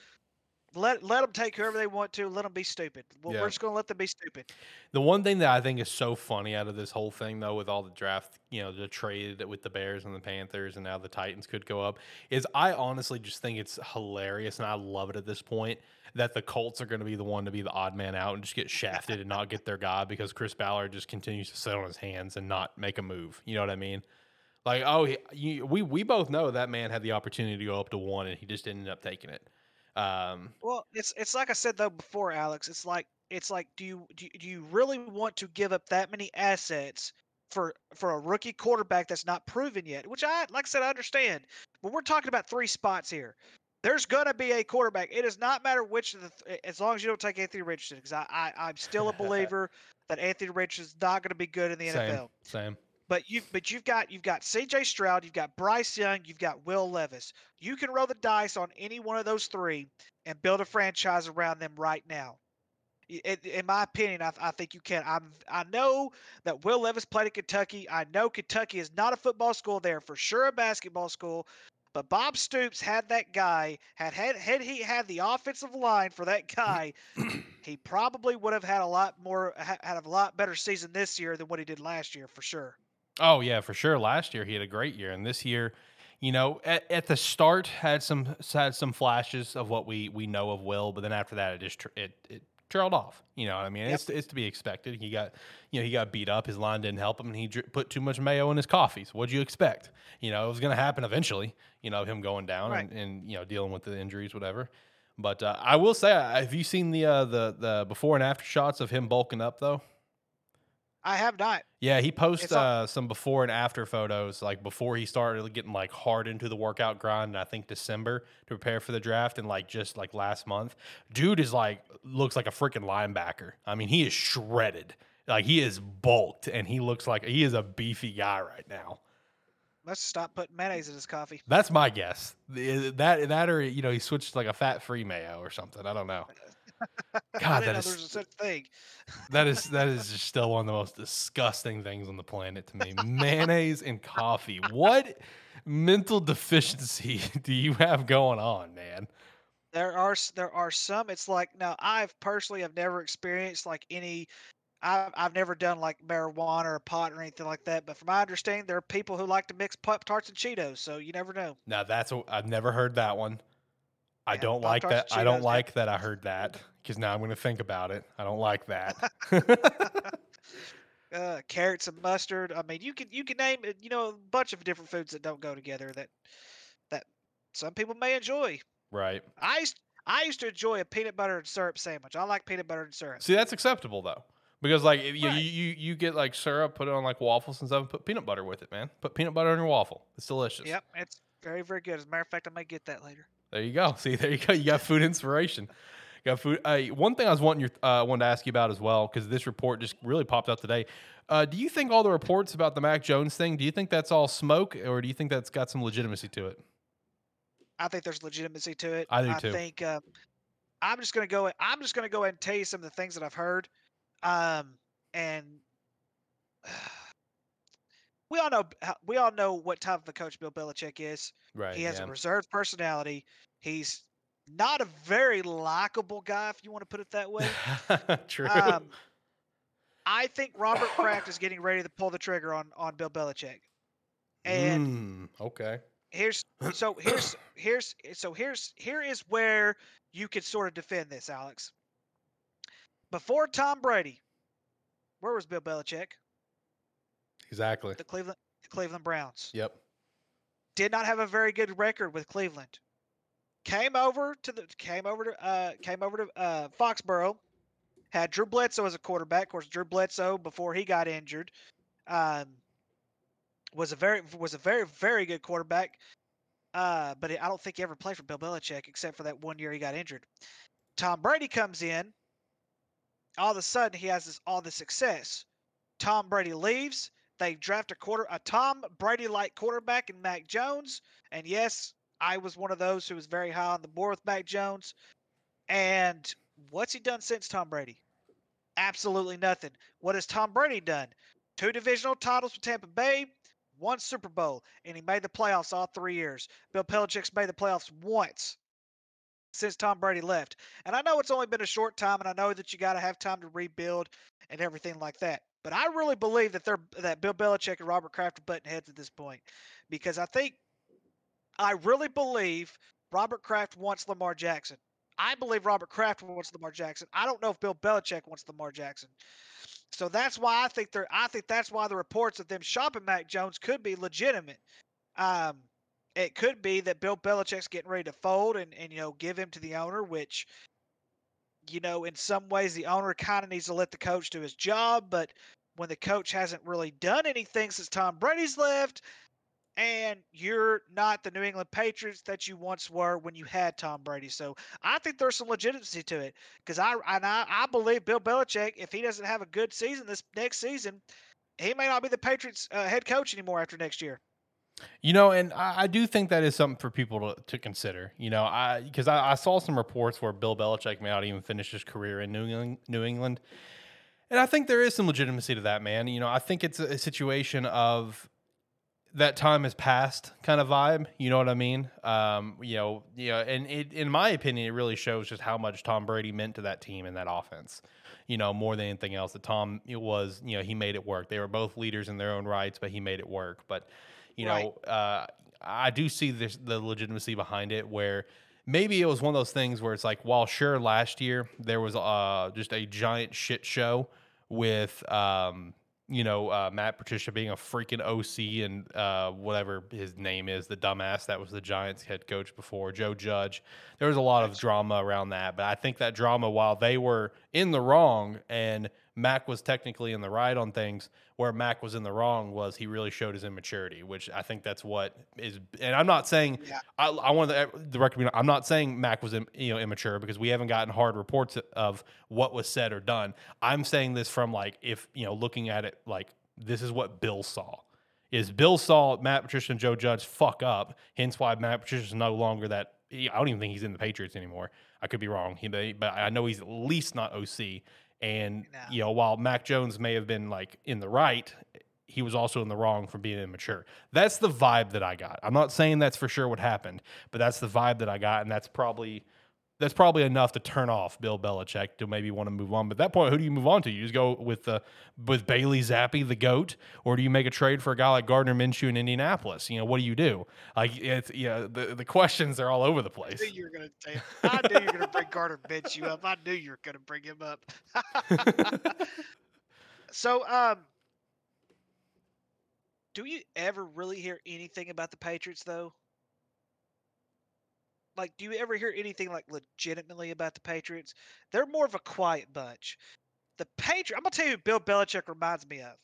let let them take whoever they want to. Let them be stupid. Well, Yeah. We're just going to let them be stupid. The one thing that I think is so funny out of this whole thing, though, with all the draft, you know, the trade with the Bears and the Panthers, and now the Titans could go up, is I honestly just think it's hilarious, and I love it at this point that the Colts are going to be the one to be the odd man out and just get shafted and not get their guy because Chris Ballard just continues to sit on his hands and not make a move. You know what I mean? Like, oh, he, you, we we both know that man had the opportunity to go up to one, and he just ended up taking it. Um, Well, it's it's like I said though before, Alex. It's like it's like do you do you, do you really want to give up that many assets for for a rookie quarterback that's not proven yet? Which I like I said I understand, but we're talking about three spots here. There's gonna be a quarterback. It does not matter which of the th- as long as you don't take Anthony Richardson, because I, I I'm still a believer that Anthony Richardson's not gonna be good in the same, NFL. same. But you but you've got you've got C.J. Stroud, you've got Bryce Young, you've got Will Levis. You can roll the dice on any one of those three and build a franchise around them right now. In, in my opinion, I, I think you can. I'm I know that Will Levis played at Kentucky. I know Kentucky is not a football school; they're for sure a basketball school. But Bob Stoops had that guy had had had he had the offensive line for that guy, he probably would have had a lot more had a lot better season this year than what he did last year for sure. Oh yeah, for sure. Last year he had a great year, and this year, you know, at, at the start had some had some flashes of what we we know of Will, but then after that it just it it trailed off. You know what I mean? Yep. It's it's to be expected. He got you know he got beat up. His line didn't help him, and he dr- put too much mayo in his coffees. What'd you expect? You know it was going to happen eventually. You know him going down Right. and, and you know dealing with the injuries, whatever. But uh, I will say, have you seen the uh, the the before and after shots of him bulking up though? I have not. Yeah, he posts uh, some before and after photos, like before he started getting like hard into the workout grind. I think December to prepare for the draft, and like just like last month, dude is like looks like a freaking linebacker. I mean, he is shredded. Like he is bulked, and he looks like he is a beefy guy right now. Must stop putting mayonnaise in his coffee. That's my guess. That that or you know he switched to like a fat free mayo or something. I don't know. I God, that is there's such thing. that is that is just still one of the most disgusting things on the planet to me. Mayonnaise and coffee. What mental deficiency do you have going on, man? There are there are some. It's like now I've personally have never experienced like any. I've I've never done like marijuana or pot or anything like that. But from my understanding, there are people who like to mix pop tarts and Cheetos. So you never know. Now that's I've never heard that one. I Yeah, don't like Pop-Tarts that. I don't like that I heard that because now I'm going to think about it. I don't like that. uh, carrots and mustard. I mean, you can you can name it, you know a bunch of different foods that don't go together that that some people may enjoy. right. I used I used to enjoy a peanut butter and syrup sandwich. I like peanut butter and syrup. See, that's acceptable though. Because like you, Right. you you you get like syrup, put it on like waffles and stuff, and put peanut butter with it, man. Put peanut butter on your waffle. It's delicious. Yep, it's very very good. As a matter of fact, I may get that later. There you go. See, there you go. You got food inspiration. Got food. Uh, one thing I was wanting your uh, wanted to ask you about as well because this report just really popped up today. Uh, do you think all the reports about the Mac Jones thing? Do you think that's all smoke, or do you think that's got some legitimacy to it? I think there's legitimacy to it. I do too. I think um, I'm just gonna go. I'm just gonna go ahead and tell you some of the things that I've heard. Um, and we all know we all know what type of a coach Bill Belichick is. Right. He has yeah. a reserved personality. He's not a very likable guy, if you want to put it that way. True. Um, I think Robert Kraft is getting ready to pull the trigger on on Bill Belichick. And Mm, okay. here's so here's here's so here's here is where you could sort of defend this, Alex. Before Tom Brady, where was Bill Belichick? Exactly. The Cleveland the Cleveland Browns. Yep. Did not have a very good record with Cleveland. Came over to the came over to uh came over to uh Foxborough. Had Drew Bledsoe as a quarterback. Of course, Drew Bledsoe before he got injured, um, was a very was a very very good quarterback. Uh, but I don't think he ever played for Bill Belichick except for that one year he got injured. Tom Brady comes in. All of a sudden, he has this all the success. Tom Brady leaves. They draft a quarter a Tom Brady like quarterback in Mac Jones. And yes, I was one of those who was very high on the board with Mac Jones. And what's he done since Tom Brady? Absolutely nothing. What has Tom Brady done? Two divisional titles with Tampa Bay, one Super Bowl, and he made the playoffs all three years. Bill Belichick's made the playoffs once since Tom Brady left. And I know it's only been a short time, and I know that you got to have time to rebuild and everything like that. But I really believe that they're that Bill Belichick and Robert Kraft are butting heads at this point, because I think I really believe Robert Kraft wants Lamar Jackson. I believe Robert Kraft wants Lamar Jackson. I don't know if Bill Belichick wants Lamar Jackson. So that's why I think they're. I think that's why the reports of them shopping Mac Jones could be legitimate. Um, it could be that Bill Belichick's getting ready to fold and and you know give him to the owner, which you know in some ways the owner kind of needs to let the coach do his job, but when the coach hasn't really done anything since Tom Brady's left, and you're not the New England Patriots that you once were when you had Tom Brady. So I think there's some legitimacy to it because I and I, I believe Bill Belichick, if he doesn't have a good season this next season, he may not be the Patriots uh, head coach anymore after next year. You know, and I, I do think that is something for people to, to consider. You know, I because I, I saw some reports where Bill Belichick may not even finish his career in New England, New England, and I think there is some legitimacy to that, man. You know, I think it's a, a situation of that time has passed kind of vibe. You know what I mean? Um, you know, you know, and it, in my opinion, it really shows just how much Tom Brady meant to that team and that offense. You know, more than anything else, that Tom it was, you know, he made it work. They were both leaders in their own rights, but he made it work. But you Right. know, uh, I do see this the legitimacy behind it where. Maybe it was one of those things where it's like, while sure last year there was uh, just a giant shit show with um, you know, uh, Matt Patricia being a freaking OC and uh, whatever his name is, the dumbass that was the Giants head coach before, Joe Judge. There was a lot of drama around that, but I think that drama, while they were in the wrong and Mac was technically in the right on things. Where Mac was in the wrong was he really showed his immaturity, which I think that's what is. And I'm not saying Yeah. I, I want the, the record. to be known, I'm not saying Mac was you know immature because we haven't gotten hard reports of what was said or done. I'm saying this from like if you know looking at it like this is what Bill saw. Is Bill saw Matt Patricia and Joe Judge fuck up, hence why Matt Patricia is no longer that. I don't even think he's in the Patriots anymore. I could be wrong, he may, but I know he's at least not OC. And No. you know, while Mac Jones may have been like in the right, he was also in the wrong for being immature. That's the vibe that I got. I'm not saying that's for sure what happened, but that's the vibe that I got, and that's probably that's probably enough to turn off Bill Belichick to maybe want to move on. But at that point, who do you move on to? You just go with the with Bailey Zappe, the goat, or do you make a trade for a guy like Gardner Minshew in Indianapolis? You know, what do you do? Like it's yeah, the the questions are all over the I place. knew you were gonna take. I knew you were gonna bring Gardner Minshew up. I knew you were gonna bring him up. so, um, do you ever really hear anything about the Patriots, though? Like, do you ever hear anything like legitimately about the Patriots? They're more of a quiet bunch. The Patriot. I'm gonna tell you, who Bill Belichick reminds me of.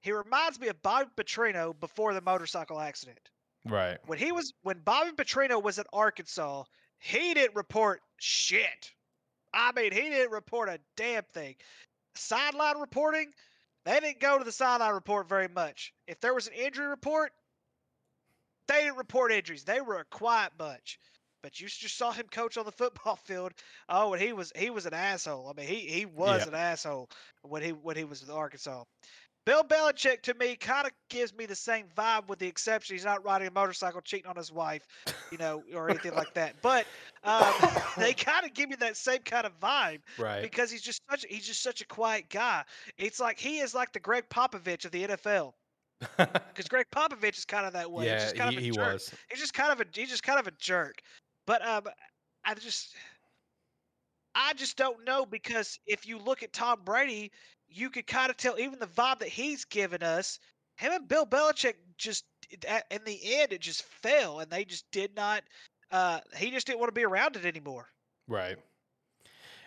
He reminds me of Bobby Petrino before the motorcycle accident Right. when he was when Bobby Petrino was at Arkansas, he didn't report shit. I mean, he didn't report a damn thing. Sideline reporting, they didn't go to the sideline report very much. If there was an injury report, they didn't report injuries. They were a quiet bunch. But you just saw him coach on the football field. Oh, and he was he was an asshole. I mean, he he was Yeah. an asshole when he when he was with Arkansas. Bill Belichick to me kind of gives me the same vibe, with the exception he's not riding a motorcycle, cheating on his wife, you know, or anything like that. But um, they kind of give me that same kind of vibe Right. because he's just such he's just such a quiet guy. It's like he is like the Gregg Popovich of the NFL because Gregg Popovich is kind of that way. He's yeah, just kind he, of a he jerk. was. He's just kind of a he's just kind of a jerk. But um, I just I just don't know because if you look at Tom Brady, you could kind of tell even the vibe that he's given us. Him and Bill Belichick just in the end it just fell, and they just did not. Uh, he just didn't want to be around it anymore. Right.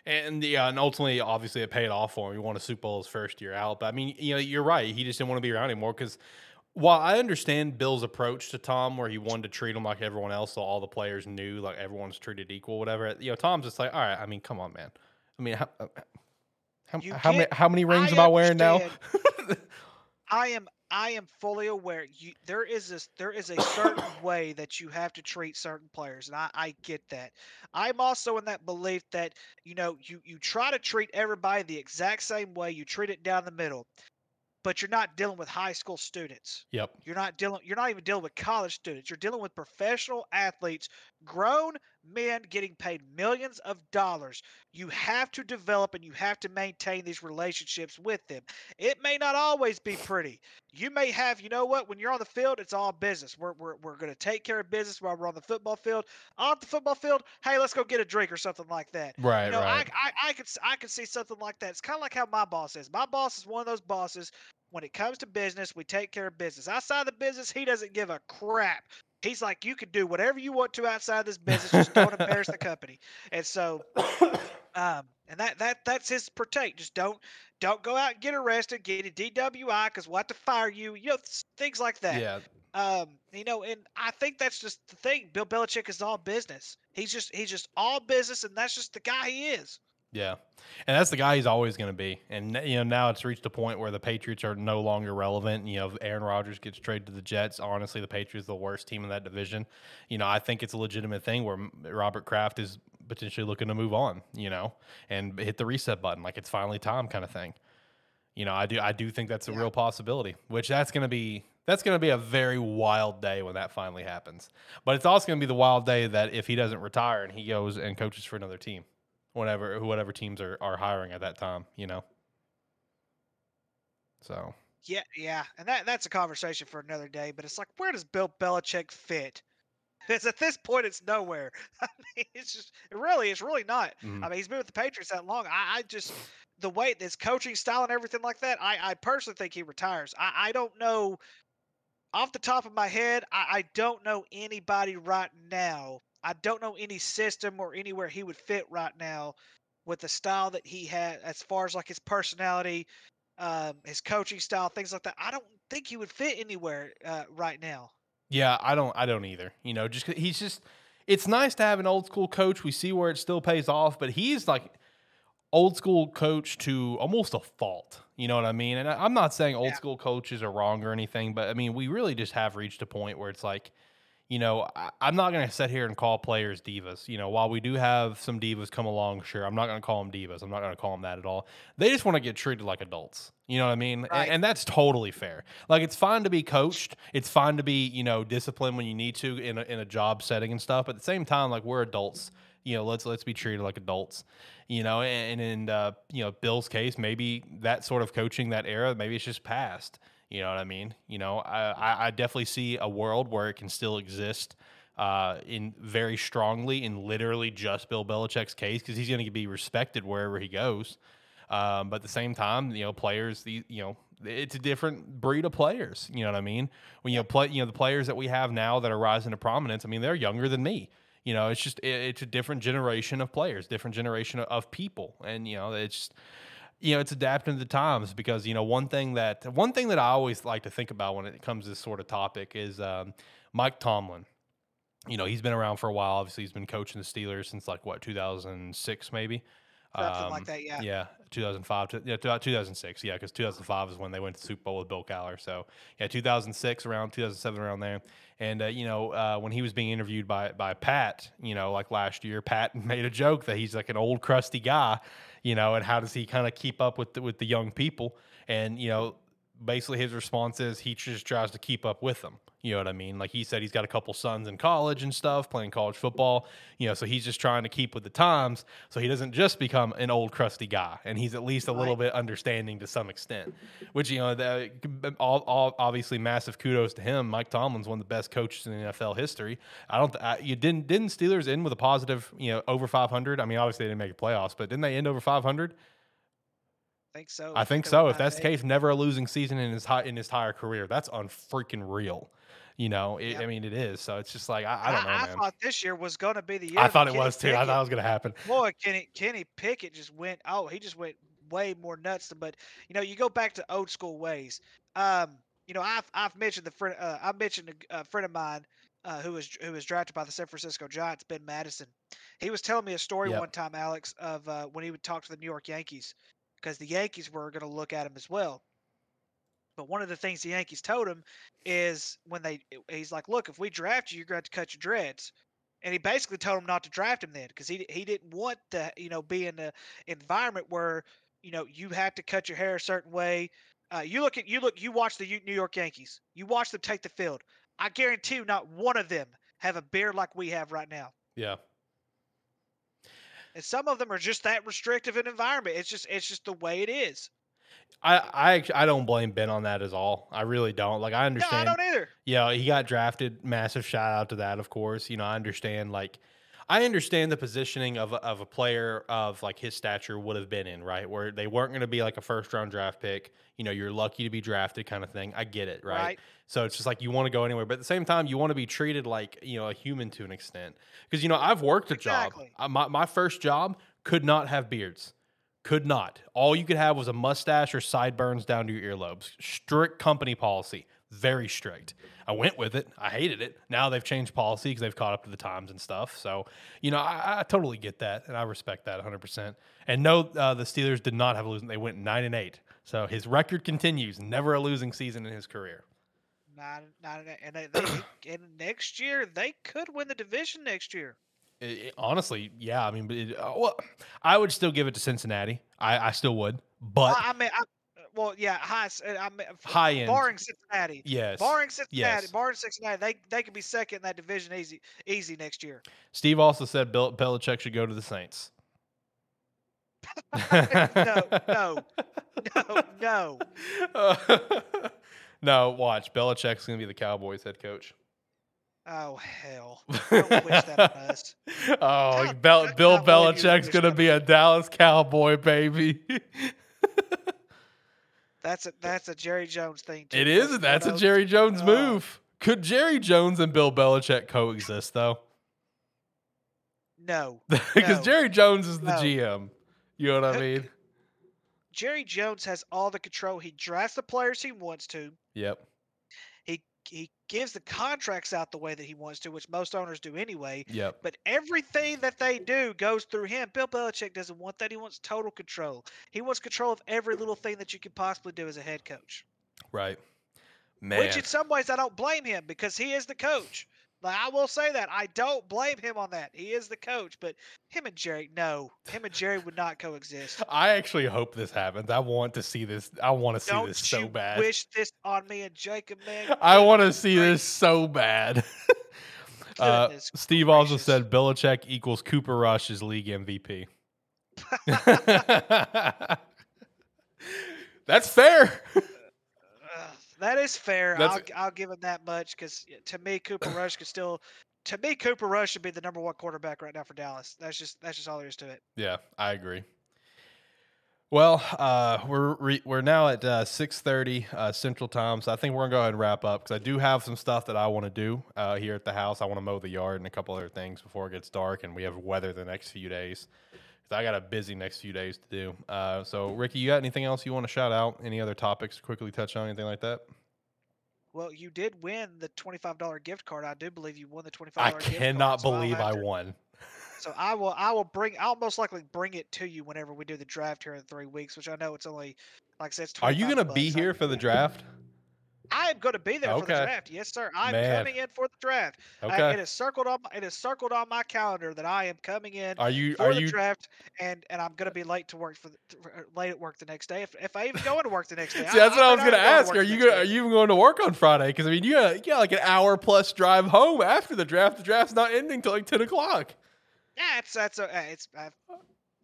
And yeah, and ultimately, obviously, it paid off for him. He won a Super Bowl his first year out. But I mean, you know, you're right. He just didn't want to be around anymore because while I understand Bill's approach to Tom, where he wanted to treat him like everyone else, so all the players knew like everyone's treated equal, whatever. You know, Tom's just like, all right. I mean, come on, man. I mean, how uh, how, how many how many rings I am I wearing now? I am I am fully aware you there is this there is a certain way that you have to treat certain players and I, I get that. I'm also in that belief that you know you you try to treat everybody the exact same way, you treat it down the middle. But you're not dealing with high school students. yep. You're not dealing you're not even dealing with college students. You're dealing with professional athletes, grown men getting paid millions of dollars. You have to develop and you have to maintain these relationships with them. It may not always be pretty. You may have, you know what, when you're on the field, it's all business. We're we're, we're going to take care of business while we're on the football field. Off the football field, hey, let's go get a drink or something like that. Right. You know, right. I, I I could I could see something like that. It's kind of like how my boss is. My boss is one of those bosses. When it comes to business, we take care of business. Outside the business, he doesn't give a crap. He's like, you can do whatever you want to outside this business, just don't embarrass the company. And so, um, and that that that's his partake. Just don't don't go out and get arrested, get a DWI, because we'll have to fire you. You know, th- things like that. yeah. Um, you know, and I think that's just the thing. Bill Belichick is all business. He's just he's just all business, and that's just the guy he is. Yeah, and that's the guy he's always going to be. And you know now it's reached a point where the Patriots are no longer relevant. You know, if Aaron Rodgers gets traded to the Jets, honestly, the Patriots are the worst team in that division. You know, I think it's a legitimate thing where Robert Kraft is potentially looking to move on. You know, and hit the reset button, like it's finally time, kind of thing. You know, I do I do think that's a Yeah. real possibility. Which that's going to be that's going to be a very wild day when that finally happens. But it's also going to be the wild day that if he doesn't retire and he goes and coaches for another team whatever whatever teams are, are hiring at that time, you know. So Yeah, yeah, and that that's a conversation for another day. But it's like, where does Bill Belichick fit? It's at this point, it's nowhere. I mean, it's just, it really, it's really not. mhm. I mean, he's been with the Patriots that long. I, I just, the way his coaching style and everything like that, I, I personally think he retires. I, I don't know, off the top of my head, I, I don't know anybody right now. I don't know any system or anywhere he would fit right now with the style that he had, as far as like his personality, um, his coaching style, things like that. I don't think he would fit anywhere uh, right now. Yeah, I don't. I don't either. You know, just he's just. It's nice to have an old school coach. We see where it still pays off, but he's like old school coach to almost a fault. You know what I mean? And I- I'm not saying old Yeah. school coaches are wrong or anything, but I mean we really just have reached a point where it's like, you know, I, I'm not going to sit here and call players divas. You know, while we do have some divas come along, sure, I'm not going to call them divas. I'm not going to call them that at all. They just want to get treated like adults. You know what I mean? Right. And, that's totally fair. Like it's fine to be coached. It's fine to be, you know, disciplined when you need to in a, in a job setting and stuff. But at the same time, like we're adults. You know, let's let's be treated like adults. You know, and, and in uh, you know Bill's case, maybe that sort of coaching that era, maybe it's just past. You know what I mean? You know, I, I, definitely see a world where it can still exist uh, in very strongly in literally just Bill Belichick's case because he's going to be respected wherever he goes. Um, but at the same time, you know, players, the you know, it's a different breed of players. You know what I mean? When you play, you know, the players that we have now that are rising to prominence. I mean, they're younger than me. You know, it's just it, it's a different generation of players, different generation of, of people, and you know, it's just, you know, it's adapting to the times because you know one thing that one thing that I always like to think about when it comes to this sort of topic is um, Mike Tomlin. You know, he's been around for a while. Obviously, he's been coaching the Steelers since like what 2006 maybe. Something like Um, that, yeah. Yeah, 2005 to yeah, 2006. Yeah, because 2005 is when they went to the Super Bowl with Bill Cowher. So yeah, 2006 around 2007 around there. And uh, you know, uh, when he was being interviewed by by Pat, you know, like last year, Pat made a joke that he's like an old crusty guy, you know, and how does he kind of keep up with the, with the young people? And you know, basically his response is he just tries to keep up with them. You know what I mean? Like he said, he's got a couple sons in college and stuff, playing college football. You know, so he's just trying to keep with the times, so he doesn't just become an old crusty guy, and he's at least a little bit understanding to some extent. Which you know, the, all, all obviously massive kudos to him. Mike Tomlin's one of the best coaches in NFL history. I don't. I, you didn't didn't Steelers end with a positive, you know, over 500. I mean, obviously they didn't make the playoffs, but didn't they end over 500? I think so. I think so. If that's the case, never a losing season in his high, in his entire career. That's unfreaking real. You know, it, Yep. I mean, it is. So it's just like I, I don't know, I, man. thought this year was going to be the year. I thought it Kenny was too. I thought it was going to happen. Boy, Kenny Kenny Pickett just went. Oh, he just went way more nuts. Than, but you know, you go back to old school ways. Um, you know, I've I've mentioned the friend. Uh, I mentioned a, a friend of mine uh, who was who was drafted by the San Francisco Giants, Ben Madison. He was telling me a story Yep. one time, Alex, of uh, when he would talk to the New York Yankees because the Yankees were going to look at him as well. But one of the things the Yankees told him is when they he's like, look, if we draft you, you're going to have to cut your dreads. And he basically told him not to draft him then because he he didn't want to you know be in an environment where you know you had to cut your hair a certain way. Uh, you look at you look you watch the New York Yankees. You watch them take the field. I guarantee you, not one of them have a beard like we have right now. Yeah. And some of them are just that restrictive an environment. It's just it's just the way it is. I I actually, I don't blame Ben on that at all. I really don't. Like I understand. No, I don't either. Yeah, he got drafted. Massive shout out to that, of course. You know, I understand like I understand the positioning of a, of a player of like his stature would have been in, right? Where they weren't going to be like a first round draft pick. You know, you're lucky to be drafted kind of thing. I get it, right? Right. So it's just like you want to go anywhere, but at the same time, you want to be treated like, you know, a human to an extent. Because, you know, I've worked a Exactly. job. Uh, my, my first job could not have beards. Could not. All you could have was a mustache or sideburns down to your earlobes. Strict company policy. Very strict. I went with it. I hated it. Now they've changed policy because they've caught up to the times and stuff. So, you know, I, I totally get that and I respect that 100%. And no, uh, the Steelers did not have a losing. They went 9 and 8. So his record continues. Never a losing season in his career. Nine, nine, and they, they and next year they could win the division next year. I- I- honestly, yeah. I mean, it, uh, well, I would still give it to Cincinnati. I, I still would. But I, I mean, I, well, yeah, high. uh, I mean, high end. barring Cincinnati. yes. Barring Cincinnati, Yes. barring Cincinnati, they they could be second in that division easy, easy next year. Steve also said Bill Belichick should go to the Saints. no, no, no, no. no, watch. Belichick's going to be the Cowboys head coach. Oh hell! Don't wish that on us. oh, How- Bel- Bill cowboy do you Belichick's going to be a Dallas Cowboy, baby. That's a that's a Jerry Jones thing. Too. it is. That's a. Jerry Jones Oh. move. Could Jerry Jones and Bill Belichick coexist, though? No, Because No. Jerry Jones is the No. GM. You know what I mean? Jerry Jones has all the control. He drafts the players he wants to. Yep. He he gives the contracts out the way that he wants to, which most owners do anyway. Yep. But everything that they do goes through him. Bill Belichick doesn't want that. He wants total control. He wants control of every little thing that you could possibly do as a head coach. Right. Man. Which in some ways I don't blame him because he is the coach. Like, I will say that I don't blame him on that. He is the coach, but him and Jerry, no, him and Jerry would not coexist. I actually hope this happens. I want to see this. I want to see Don't this so bad. wish this on me and Jacob, man? I want to see this so bad. uh, Steve also gracious. said Belichick equals Cooper Rush is league MVP. That's fair. That is fair. I'll, I'll give him that much because to me, Cooper Rush could still. To me, Cooper Rush should be the number one quarterback right now for Dallas. That's just that's just all there is to it. Yeah, I agree. Well, uh, we're re- we're now at uh, six thirty uh, Central Time, so I think we're gonna go ahead and wrap up because I do have some stuff that I want to do uh, here at the house. I want to mow the yard and a couple other things before it gets dark, and we have weather the next few days. I got a busy next few days to do. Uh, so, Ricky, you got anything else you want to shout out? Any other topics to quickly touch on? Anything like that? Well, you did win the twenty-five dollar gift card. I do believe you won the twenty-five I gift card. cannot so believe I won. So I will I will bring I'll most likely bring it to you whenever we do the draft here in three weeks, which I know it's only like I said. It's Are you gonna be here for the draft? I am going to be there for the draft. Yes, sir. I'm Man. coming in for the draft. Uh, Okay. it is circled on. my- It is circled on my calendar that I am coming in Are you? for Are the you? draft, and and I'm going to be late to work for the, for- uh, late at work the next day. If, if I even go into work the next day, See, that's what I was gonna ask. Are you gonna, are you even going to work on Friday? Because I mean, you got, you got like an hour plus drive home after the draft. The draft's not ending till like ten o'clock. Yeah, it's that's a uh, it's I've,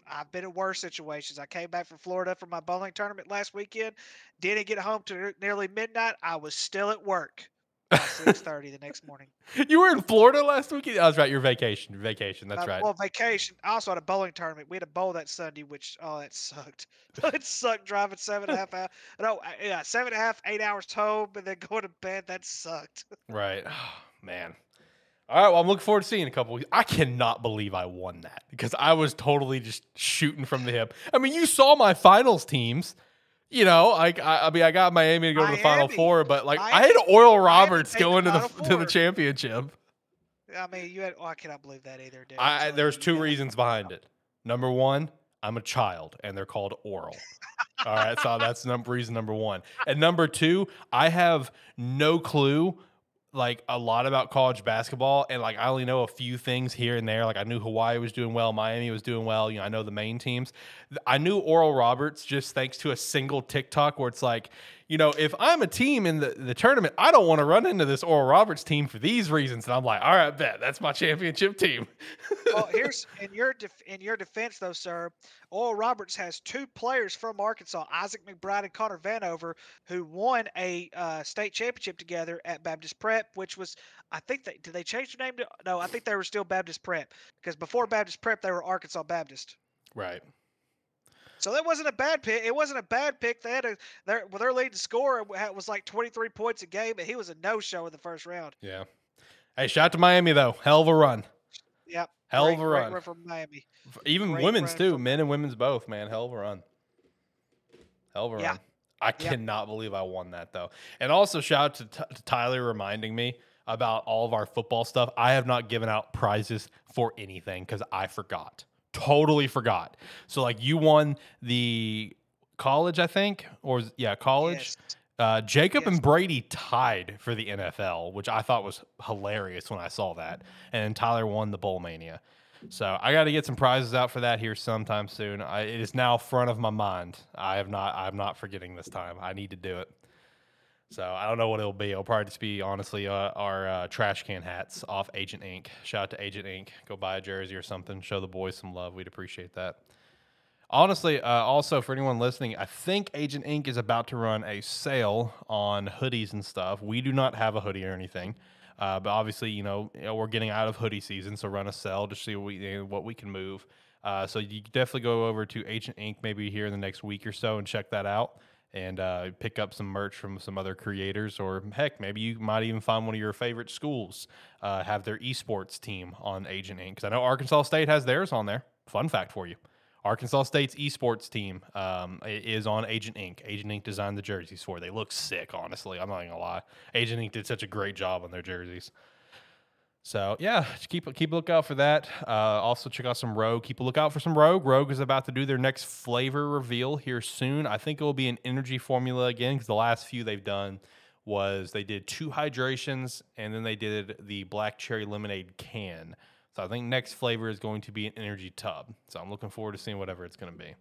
I've been in worse situations. I came back from Florida for my bowling tournament last weekend. Didn't get home to nearly midnight. I was still at work six thirty the next morning. You were in Florida last weekend. Oh, that's right. Your vacation. Your vacation. That's Uh, right. Well, vacation. I also had a bowling tournament. We had a bowl that Sunday, which oh, that sucked. it sucked driving seven and a half hours. No, uh, yeah, seven and a half, eight hours home, and then going to bed. That sucked. Right. man. All right. Well, I'm looking forward to seeing a couple weeks. I cannot believe I won that because I was totally just shooting from the hip. I mean, you saw my finals teams. You know, like I, I mean, I got Miami to go to the Final Miami. Four, but like I had Oral Roberts going to the to the championship. I mean, you had. Oh, I cannot believe that either, dude. I, So there's two reasons behind it. Number one, I'm a child, and they're called oral. All right, so that's number reason number one. And number two, I have no clue like a lot about college basketball, and like I only know a few things here and there. Like I knew Hawaii was doing well, Miami was doing well. You know, I know the main teams. I knew Oral Roberts just thanks to a single TikTok where it's like, you know, if I'm a team in the, the tournament, I don't want to run into this Oral Roberts team for these reasons. And I'm like, all right, bet that's my championship team. well, here's in your def- in your defense though, sir. Oral Roberts has two players from Arkansas, Isaac McBride and Connor Vanover, who won a uh, state championship together at Baptist Prep, which was I think they did they change their name to no, I think they were still Baptist Prep because before Baptist Prep they were Arkansas Baptist. Right. So that wasn't a bad pick. It wasn't a bad pick. They had a their well, their leading scorer was like 23 points a game, but he was a no-show in the first round. Yeah. Hey, shout out to Miami though. Hell of a run. Yep. Hell great, of a great run. from Miami. Even Great women's too. Men and women's both, man. Hell of a run. Hell of a Yeah. run. I Yeah. cannot believe I won that though. And also shout out to, T- to Tyler reminding me about all of our football stuff. I have not given out prizes for anything because I forgot. Totally forgot. So like you won the college, I think, or yeah, college. Yes. Uh, Jacob Yes. and Brady tied for the NFL, which I thought was hilarious when I saw that. And Tyler won the Bowl Mania. So I got to get some prizes out for that here sometime soon. I, it is now front of my mind. I have not. I'm not forgetting this time. I need to do it. So I don't know what it'll be. It'll probably just be honestly uh, our uh, trash can hats off Agent Ink. Shout out to Agent Ink. Go buy a jersey or something. Show the boys some love. We'd appreciate that. Honestly, uh, also for anyone listening, I think Agent Ink. is about to run a sale on hoodies and stuff. We do not have a hoodie or anything, uh, but obviously, you know, you know, we're getting out of hoodie season, so run a sale to see what we, you know, what we can move. Uh, so you definitely go over to Agent Ink. maybe here in the next week or so and check that out and uh, pick up some merch from some other creators, or heck, maybe you might even find one of your favorite schools uh, have their esports team on Agent Ink. Because I know Arkansas State has theirs on there. Fun fact for you. Arkansas State's esports team um, is on Agent Ink. Agent Ink. designed the jerseys for. They look sick, honestly. I'm not gonna lie. Agent Ink. did such a great job on their jerseys. So yeah, just keep keep a lookout for that. Uh, also check out some Rogue. Keep a lookout for some Rogue. Rogue is about to do their next flavor reveal here soon. I think it will be an energy formula again because the last few they've done was they did two hydrations and then they did the black cherry lemonade can. So I think next flavor is going to be an energy tub. So I'm looking forward to seeing whatever it's going to be.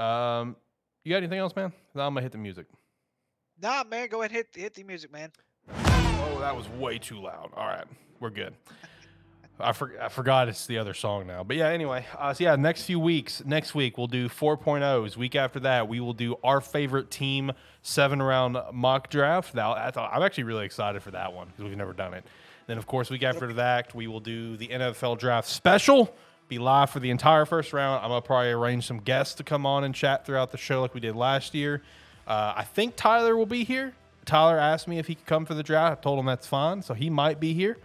Um, you got anything else, man? Then I'm gonna hit the music. Nah, man, go ahead and hit hit the music, man. Oh, that was way too loud. All right, we're good. I, for, I forgot it's the other song now. But yeah, anyway. Uh, so yeah, next few weeks, next week we'll do 4.0s. Week after that, we will do our favorite team seven round mock draft. Now, I thought, I'm actually really excited for that one because we've never done it. Then, of course, week after that, we will do the NFL draft special. Be live for the entire first round. I'm gonna probably arrange some guests to come on and chat throughout the show like we did last year. Uh, I think Tyler will be here. Tyler asked me if he could come for the draft. I told him that's fine, so he might be here.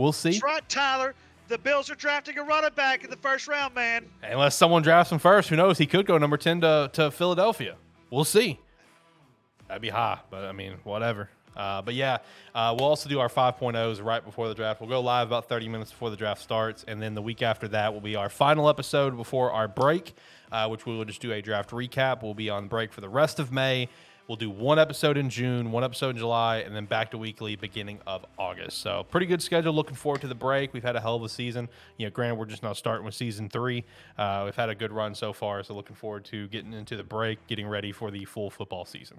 We'll see. That's right, Tyler. The Bills are drafting a running back in the first round, man. Unless someone drafts him first, who knows? He could go number 10 to, to Philadelphia. We'll see. That'd be high, but I mean, whatever. Uh, but yeah, uh, we'll also do our 5.0s right before the draft. We'll go live about 30 minutes before the draft starts. And then the week after that will be our final episode before our break, uh, which we will just do a draft recap. We'll be on break for the rest of May. We'll do one episode in June, one episode in July, and then back to weekly beginning of August. So pretty good schedule. Looking forward to the break. We've had a hell of a season. You know, granted, we're just now starting with season three. Uh, we've had a good run so far. So looking forward to getting into the break, getting ready for the full football season.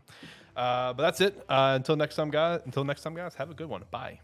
Uh, but that's it. Uh, until next time, guys. Until next time, guys. Have a good one. Bye.